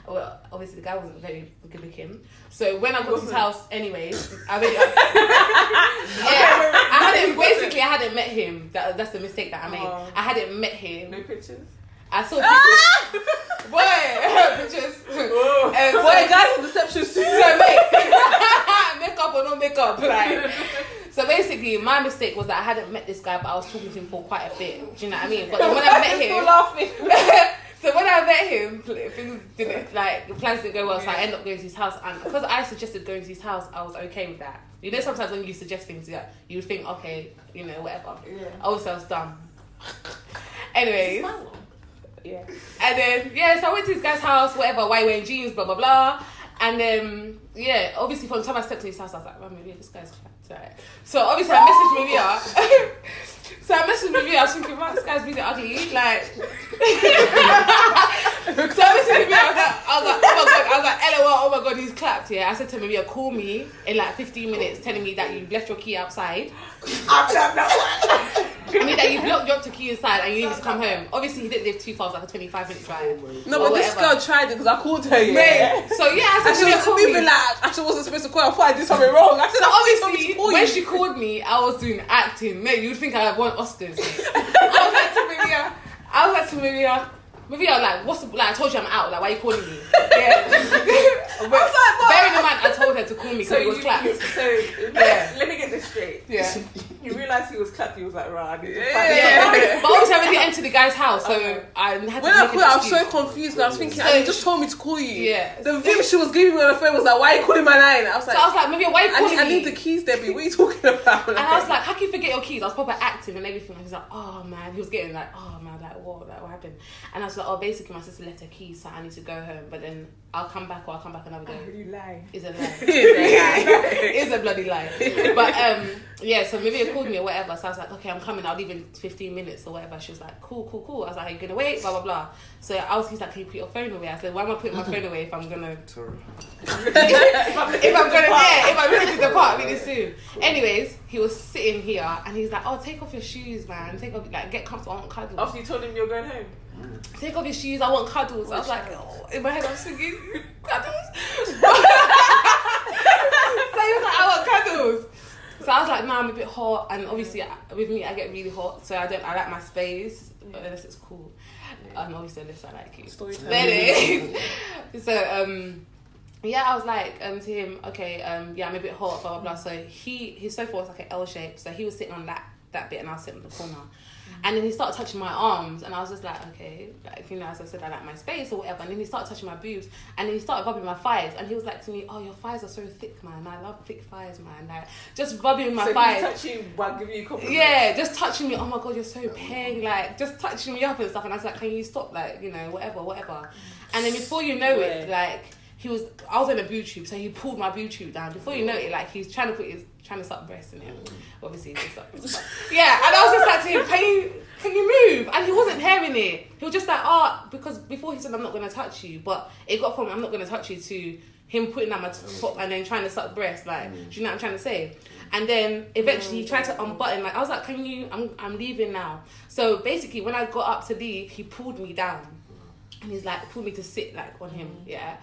Well, obviously the guy wasn't very good looking. So when I got to his house, anyways, I yeah, I hadn't basically I hadn't met him. That, that's the mistake that I made. Oh. I hadn't met him. No pictures. I saw people. Boy, pictures. And so- Boy, guys with deception so suit. mate, makeup or no makeup, like. So basically, my mistake was that I hadn't met this guy, but I was talking to him for quite a bit. Do you know what I mean? But then when I met him, laughing. So when I met him, things didn't like the plans didn't go well. So I ended up going to his house, and because I suggested going to his house, I was okay with that. You know, sometimes when you suggest things, yeah, you think, okay, you know, whatever. Yeah. Also, I was dumb. Anyways. Yeah. And then yeah, so I went to his guy's house, whatever, why wearing jeans, blah blah blah. And then yeah, obviously from the time I stepped to his house, I was like, well, maybe this guy's. Right. So obviously I messaged Maria. so I messaged Maria, I was thinking, wow, this guy's really ugly. Like So I messaged Maria, I was like, I was like, oh my god, I was like, LOL, oh my god, he's clapped, yeah. I said to Maria, call me in like 15 minutes telling me that you've left your key outside. I mean that you've locked your key inside and you need to come home. Obviously he didn't live too far, it was like a 25 minute drive. Oh no, Or but this whatever. girl tried it because I called her. Yeah. Mate, so yeah, I And said she to was call moving me. like I wasn't supposed to call her. I thought I did something wrong. I said, So obviously, obviously, call when you. she called me, I was doing acting. Mate, you'd think I won Oscars. I was like to Maria, I was like to Maria, Maria, like, what's the, like, I told you I'm out. Like, why are you calling me? Yeah. I was like, what? Bearing in mind, I told her to call me because So it was you, clapped. you, so Yeah. let me get this straight. Yeah. You realised he was clapped. He was like, right, I need to Yeah. find Yeah. but obviously I already entered the guy's house, so I had to When make I an called, I was excuse. so confused. 'cause I was thinking, So- and he just told me to call you. Yeah. The vim she was giving me on the phone was like, "Why are you calling my line?" I was So like, I was like, maybe why are you I, calling need, I me? need the keys, Debbie. What are you talking about? And I was like, how can you forget your keys? I was proper acting and everything. And he was like, oh man. He was getting like, oh man, like what? Like what happened? And I was like, oh, basically my sister left her keys, so I need to go home. But then I'll come back or I'll come back another day. You lie. It's a lie. it's a bloody lie. But um, yeah. So maybe it called me or whatever. So I was like, okay, I'm coming. I'll leave in 15 minutes or whatever. She was like, cool, cool, cool. I was like, are you gonna wait? Blah blah blah. So I was, he's like, can you put your phone away? I said, why am I putting my phone away if I'm gonna Sorry. if I'm gonna yeah, if I'm gonna depart really soon. Anyways, he was sitting here and he's like, "Oh, take off your shoes, man. Take off, like, get comfortable. I want cuddles. After you told him you're going home. Take off your shoes. I want cuddles." I was like, oh, in my head, I was thinking, cuddles. so he was like, "I want cuddles." So I was like, "Nah, I'm a bit hot." And obviously, I- with me, I get really hot, so I don't. I like my space unless it's cool. Um, obviously, unless I like you. Story time. But anyways, so um, yeah, I was like um to him, okay, um, yeah, I'm a bit hot, blah blah blah. So he his sofa was like an L shape, so he was sitting on that that bit, and I was sitting in the corner. And then he started touching my arms, and I was just like, okay, like you know, as I said, I like my space or whatever. And then he started touching my boobs, and then he started rubbing my thighs, and he was like to me, oh, your thighs are so thick, man. I love thick thighs, man. Like just rubbing my so thighs. he touched you while giving you compliments. Yeah, just touching me. Oh my god, you're so peng. Like just touching me up and stuff. And I was like, can you stop? Like you know, whatever, whatever. And then before you know it, like he was, I was in a boob tube, so he pulled my boob tube down. Before you know it, like he's trying to put his trying to suck breast in it. Mm. Obviously, he's suck. yeah. And I was just like to him, can you can you move? And he wasn't hearing it. He was just like, oh, because before he said, I'm not gonna touch you, but it got from I'm not gonna touch you to him putting out my top mm. and then trying to suck breast. Like, mm. do you know what I'm trying to say? And then eventually he tried to unbutton. Like I was like, "Can you? I'm I'm leaving now." So basically, when I got up to leave, he pulled me down, and he's like pulled me to sit like on him. Yeah.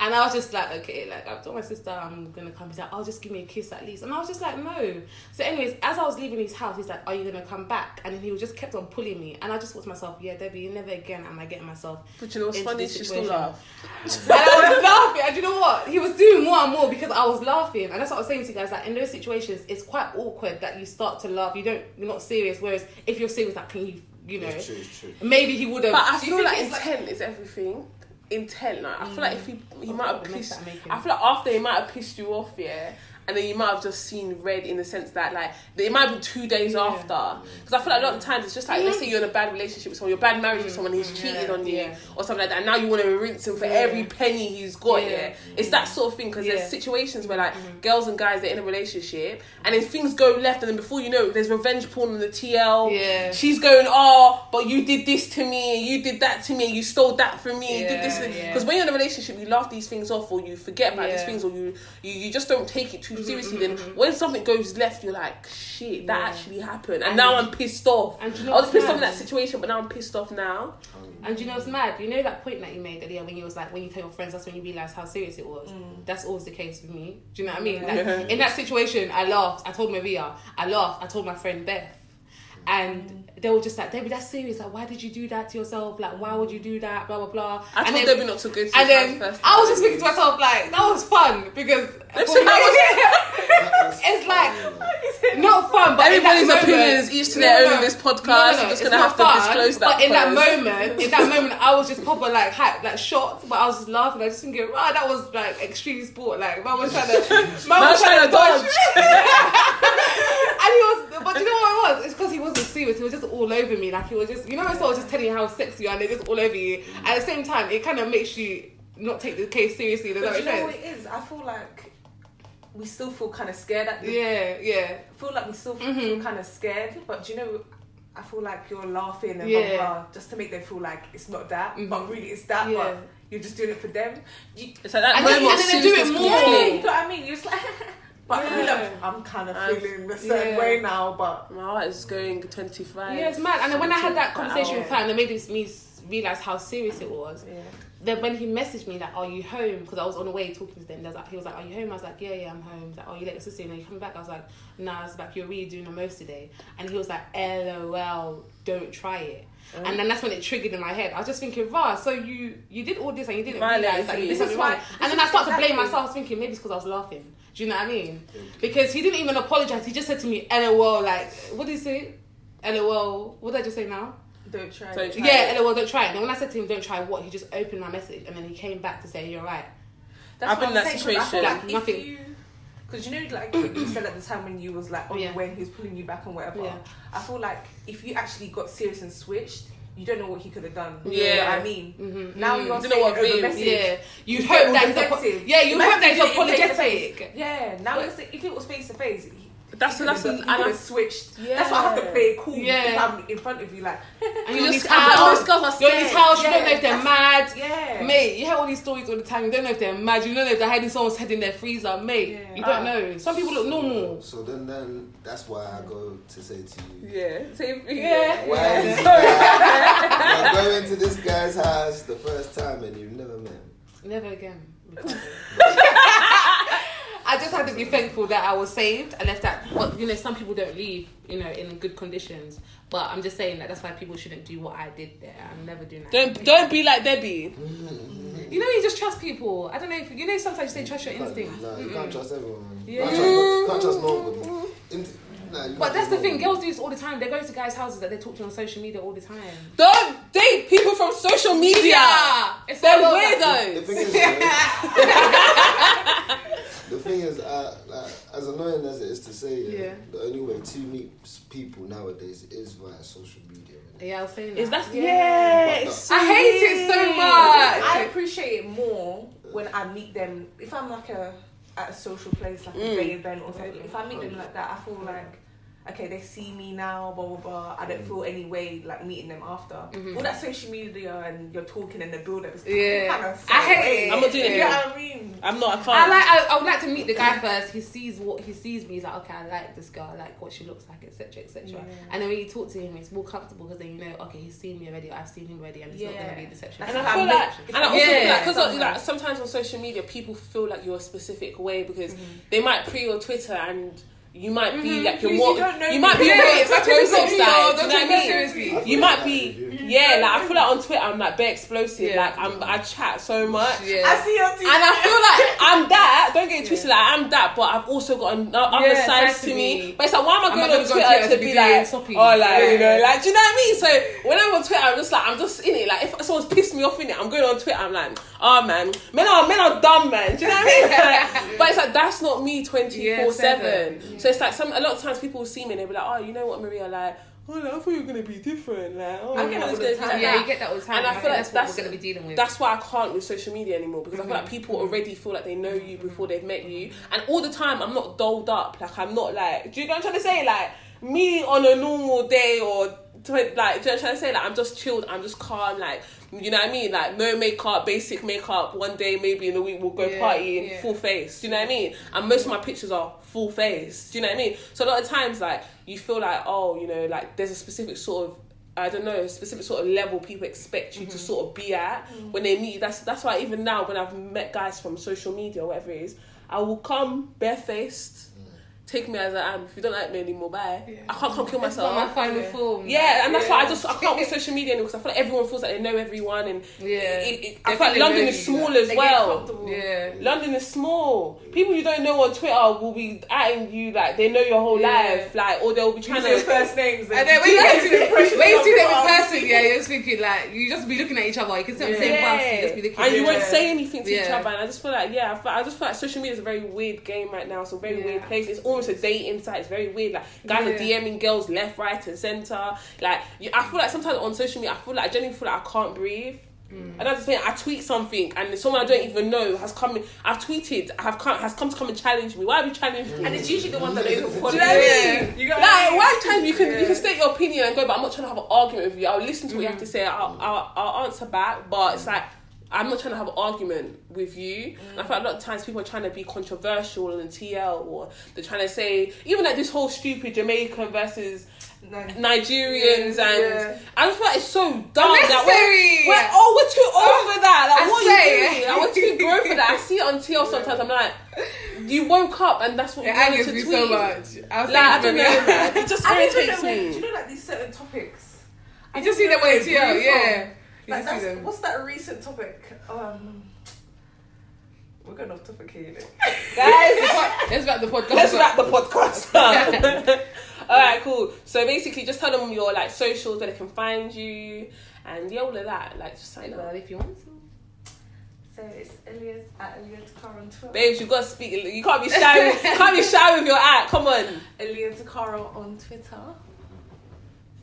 And I was just like, okay, like I've told my sister I'm gonna come. He's like, oh, just give me a kiss at least. And I was just like, no. So, anyways, as I was leaving his house, he's like, are you gonna come back? And then he just kept on pulling me. And I just thought to myself, yeah, Debbie, never again am I getting myself But you know what's funny? She still situation. laugh. and I was laughing. And you know what? He was doing more and more because I was laughing. And that's what I was saying to you guys. Like in those situations, it's quite awkward that you start to laugh. You don't. You're not serious. Whereas if you're serious, like can you? You know, It's true, it's true. maybe he would have. But I feel like it's intent is everything. Intent, like I feel like if he he Oh, might have pissed. I feel like after he might have pissed you off, yeah, and then you might have just seen red in the sense that like it might be two days Yeah. after. Because I feel like a lot of times it's just like let's say you're in a bad relationship with someone, you're bad marriage with someone, he's cheated Mm. Yeah, on you yeah. or something like that. And now you want to rinse him for every penny he's got. Yeah, it's that sort of thing. Because there's situations where like girls and guys they're in a relationship and then things go left, and then before you know, it, there's revenge porn on the TL. Yeah. she's going, oh, but you did this to me, and you did that to me, and you stole that from me, you did this. Because when you're in a relationship, you laugh these things off, or you forget about these. Mm-hmm, things, or you, you you just don't take it too Mm-hmm, seriously. Mm-hmm, then mm-hmm. when something goes left, you're like, shit, that Yeah. actually happened, and, And- now I'm pissed off. and you know I was what's pissed off in that situation, but now I'm pissed off now. Um, and you know it's mad? You know that point that you made earlier when you was like, when you tell your friends, that's when you realise how serious it was. Mm. That's always the case with me. Do you know what I mean? Like, in that situation, I laughed. I told Maria. I laughed. I told my friend Beth. And they were just like, Debbie, that's serious. Like, why did you do that to yourself? Like, why would you do that? Blah, blah, blah. I and told then, Debbie not to go to and then first. I was just thinking to myself, like, that was fun because Let's for say that me- it's like not fun, but Everybody's moment- opinion is each to their no, own no. in this podcast. No, no, no, I'm just it's gonna not have to fun, disclose that. But in that moment, in that moment, I was just proper like hype, like shocked. But I was just laughing. I was just thinking, wow, that was like extreme sport. Like, man was trying to, man was trying to dodge. and he was, but you know what it was? It's because he wasn't serious. He was just all over me. Like he was just, you know, it's all just telling you how sexy you are, and they're just all over you. At the same time, it kind of makes you not take the case seriously. Does But that you make know what it is? I feel like we still feel kind of scared at the Yeah, yeah. I feel like we still feel kind of scared, but do you know, I feel like you're laughing and Yeah. blah, blah, just to make them feel like it's not that, Mhm. but really it's that, Yeah. but you're just doing it for them. You, It's like that And then- moment and of then they do it seriousness more. yeah, you know what I mean? You're just like, but Yeah. really, I'm, I'm kind of I've- feeling a certain yeah. way now, but My heart is going 25. Yeah, it's mad. And then when I had that conversation hour. with her, and it made me realize how serious it was. yeah. Then when he messaged me like, "Are you home?" Because I was on the way talking to them. There's like, he was like, "Are you home?" I was like, "Yeah, yeah, I'm home." He's like, "Oh, you let your sister in? Are you coming back?" I was like, "Nah." I was like, "You're really doing the most today." And he was like, "LOL, don't try it." Oh. And then that's when it triggered in my head. I was just thinking, "Rah, so you you did all this and you didn't Violated realize that you you. did This is why- And then is I started to blame myself. Thinking maybe it's because I was laughing. Do you know what I mean? Because he didn't even apologize. He just said to me, "LOL." Like, what did he say? LOL. What did I just say now? Don't try. Don't it. try. Yeah, LOL. Don't try it. And then when I said to him, "Don't try what," he just opened my message and then he came back to say, "You're right." That's I've been in I'm that saying, 'cause I feel situation. Like Nothing. If you, because you know, like you said at the time when you was like on Yeah. the way he was pulling you back and whatever. Yeah. I feel like if you actually got serious and switched, you don't know what he could have done. You Yeah. know what I mean. Mm-hmm. Now you're Don't know saying what over message. Yeah, you you hope that all he's apo- yeah, you hope that he's if it was face to apologetic. Yeah. Now But- you're saying- if it was face to face. That's that's the, the, and could I have switched. That's why I have to play cool Yeah. if I'm in front of you, like. And You in just- his I feel like house. girls are You're in his scared. house. You don't know if they're mad. Yeah. Mate, you hear all these stories all the time. You don't know if they're mad. You don't know if they're hiding someone's head in their freezer. Mate, Yeah. you don't Ah. know. Some people look normal. So then, then that's why I go to say to you, yeah, same thing. Yeah. why is this guy you're going to this guy's house the first time and you've never met him? Never again. I just had to be thankful that I was saved. I left that. Well, you know, some people don't leave, you know, in good conditions. But I'm just saying that that's why people shouldn't do what I did there. I'm never doing that. Don't don't be like Debbie. Mm-hmm. You know, you just trust people. I don't know if you know. Sometimes you say trust your You instincts. Nah, you can't trust everyone. man. Yeah. Can't trust, no- can't trust nobody. Int- nah, But that's the thing. nobody. Girls do this all the time. They go to guys' houses that they talk to on social media all the time. Don't date people from social media. it's They're so The weirdos. thing is, yeah, the thing is, uh, like, as annoying as it is to say, yeah, Yeah. the only way to meet people nowadays is via social media. innit? Yeah, I was saying that. Is that Yeah. yeah? But it's I hate it so much. I appreciate it more when I meet them. If I'm like a at a social place, like a Mm. gay event or something. If I meet them like that, I feel like okay, they see me now, blah blah blah. I don't feel any way like meeting them after. All that social media and you're talking and the build up is Yeah. kind of I hate it. I'm not doing it. You know what I mean? I'm not. I can't. I like. I, I would like to meet the guy first. He sees what he sees me. He's like, okay, I like this girl. I like what she looks like, etc., etc. Yeah. And then when you talk to him, it's more comfortable because then you know, okay, he's seen me already. I've seen him already, and it's not going to be a deception. That's And I feel I like, and I also Yeah. feel like, because Somewhere. like sometimes on social media, people feel like you're a specific way because Mm-hmm. they might pre your Twitter and you might be Mhm, like you're more, you you might be more Yeah, people explosive side. "Oh, do you know take what I mean? seriously." You might be. Yeah. Like I feel like on Twitter, I'm like very explosive. Yeah. Like I'm, I chat so much. Yeah. I see your TV. And I feel like I'm that. Don't get it twisted. Like I'm that, but I've also got an- uh, other Yeah, sides sides to to me. me. But it's like, why am I I'm going on gonna go Twitter Twitter to to be be like, doing soppy. oh, like you know, like do you know what I mean? So when I'm on Twitter, I'm just like, I'm just in it. Like if someone's pissed me off in it, I'm going on Twitter. I'm like, oh man, men are men are dumb, man. Do you know what I mean? Like, but it's like that's not me twenty four seven. seven. So it's like some a lot of times people will see me and they'll be like, oh, you know what, Maria, like. Oh, like, I thought you were gonna be different. Like, oh, I I get thought it was that all the gonna be time. yeah, you get that all the time. And I think feel like that's what that's- we're going to be dealing with. That's why I can't with social media anymore because I feel like Mm-hmm. people already feel like they know you before they've met you, and all the time I'm not dolled up. Like I'm not like. Do you know what I'm trying to say? Like me on a normal day or like. Do you know what I'm trying to say? Like I'm just chilled. I'm just calm. Like you know what I mean? Like no makeup, basic makeup. One day maybe in a week we'll go Yeah, party in yeah. full face. Do you know what I mean? And most of my pictures are full face. Do you know what I mean? So a lot of times like you feel like oh you know like there's a specific sort of I don't know, a specific sort of level people expect you Mm-hmm. to sort of be at when they meet. you. That's that's why even now when I've met guys from social media or whatever it is, I will come barefaced. Take me as I am. If you don't like me anymore, bye. I can't come kill It's not myself. my final form. Yeah, and that's why I just I can't with social media anymore because I feel like everyone feels like they know everyone, and Yeah. it, it, I feel like London they is small as They well. Yeah. London is small. People you don't know on Twitter will be atting you like they know your whole Yeah. life, like or they'll be You trying say to. first names. And then when you get to the impression when you see them in person, yeah, you're just thinking like you just be looking at each other. You can see the same bus, you just be looking. and you won't say anything to each other. And I just feel like, yeah, I, just feel like social media is a very weird game right now. It's a very weird place. It's almost a dating site. It's very weird. Like guys are DMing girls left, right, and center. Like you, I feel like sometimes on social media, I feel like I genuinely feel like I can't breathe. Mm. And that's the thing. I tweet something, and someone I don't even know has come. In, I've tweeted. I have come, has come to come and challenge me. Why have you challenged me? And it's usually the ones that don't even follow Do you know what I you. mean? You got Like, why time you can you can state your opinion and go, but I'm not trying to have an argument with you. I'll listen to what you have to say. I'll, I'll, I'll answer back, but it's like I'm not trying to have an argument with you. And I mm. feel like a lot of times people are trying to be controversial on the TL, or they're trying to say even like this whole stupid Jamaican versus Nigerians, Yeah, and yeah. I just feel like it's so dumb. That we're, we're, oh, we're too old for uh, that. Like, I what are swear. you doing? Like, we're too grown for that. I see it on TL sometimes. I'm like, you woke up and that's what you wanted angers to me tweet. so much. I was Like, I saying don't know. them. It just irritates me. Do you know like these certain topics? I You just see them know where on it's TL, yeah. from. You Like just see that's, them. what's that recent topic? Um, we're gonna going off topic here. You know? Guys, Let's wrap the podcast. let's up. wrap the podcast up. all right, cool. So basically, just tell them your like socials where they can find you, and yeah, all of that. Like, just sign Well, up. if you want to. So it's Elias at Elias Takara on Twitter. Babes, you gotta speak. You can't be shy. With, can't be shy with your act. Come on, Elias Takara on Twitter.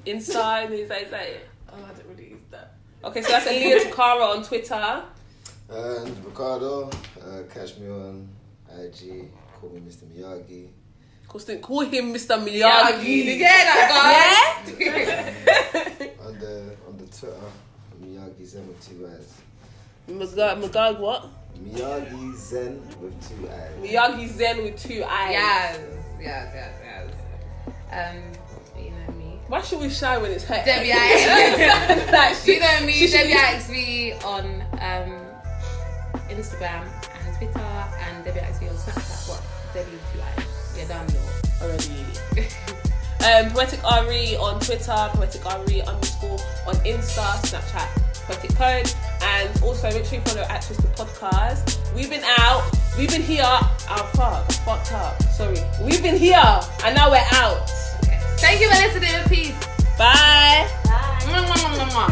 inside. Is that, is that it? Oh, I don't really use that. Okay, so that's Aaliyah Takara on Twitter. And Ricardo, uh, catch me on IG. Call me Mr. Miyagi. Call him- Call him Mr. Miyagi. Miyagi. Did you hear that, guys? On the on the Twitter, Miyagi Zen with two eyes. Miyagi, Miyagi what? Miyagi Zen with two eyes. Miyagi Zen with two eyes. Yes, yes, yes, yes. Um, you know me. Why should we shy when it's her? Debbie I. like, she, you know me, she Debbie be- IXV on um, Instagram and Twitter and Debbie IXV on Snapchat. What? Debbie with two eyes. You're done, already. Um, Poetic Ari on Twitter, Poetic Ari underscore on Insta, Snapchat, Poetic Code, and also make sure you follow Actress the Podcast. We've been out, we've been here. Oh fuck, fucked up. Sorry, we've been here, and now we're out. Thank you for listening. Peace. Bye. Bye. Mwah, mwah, mwah.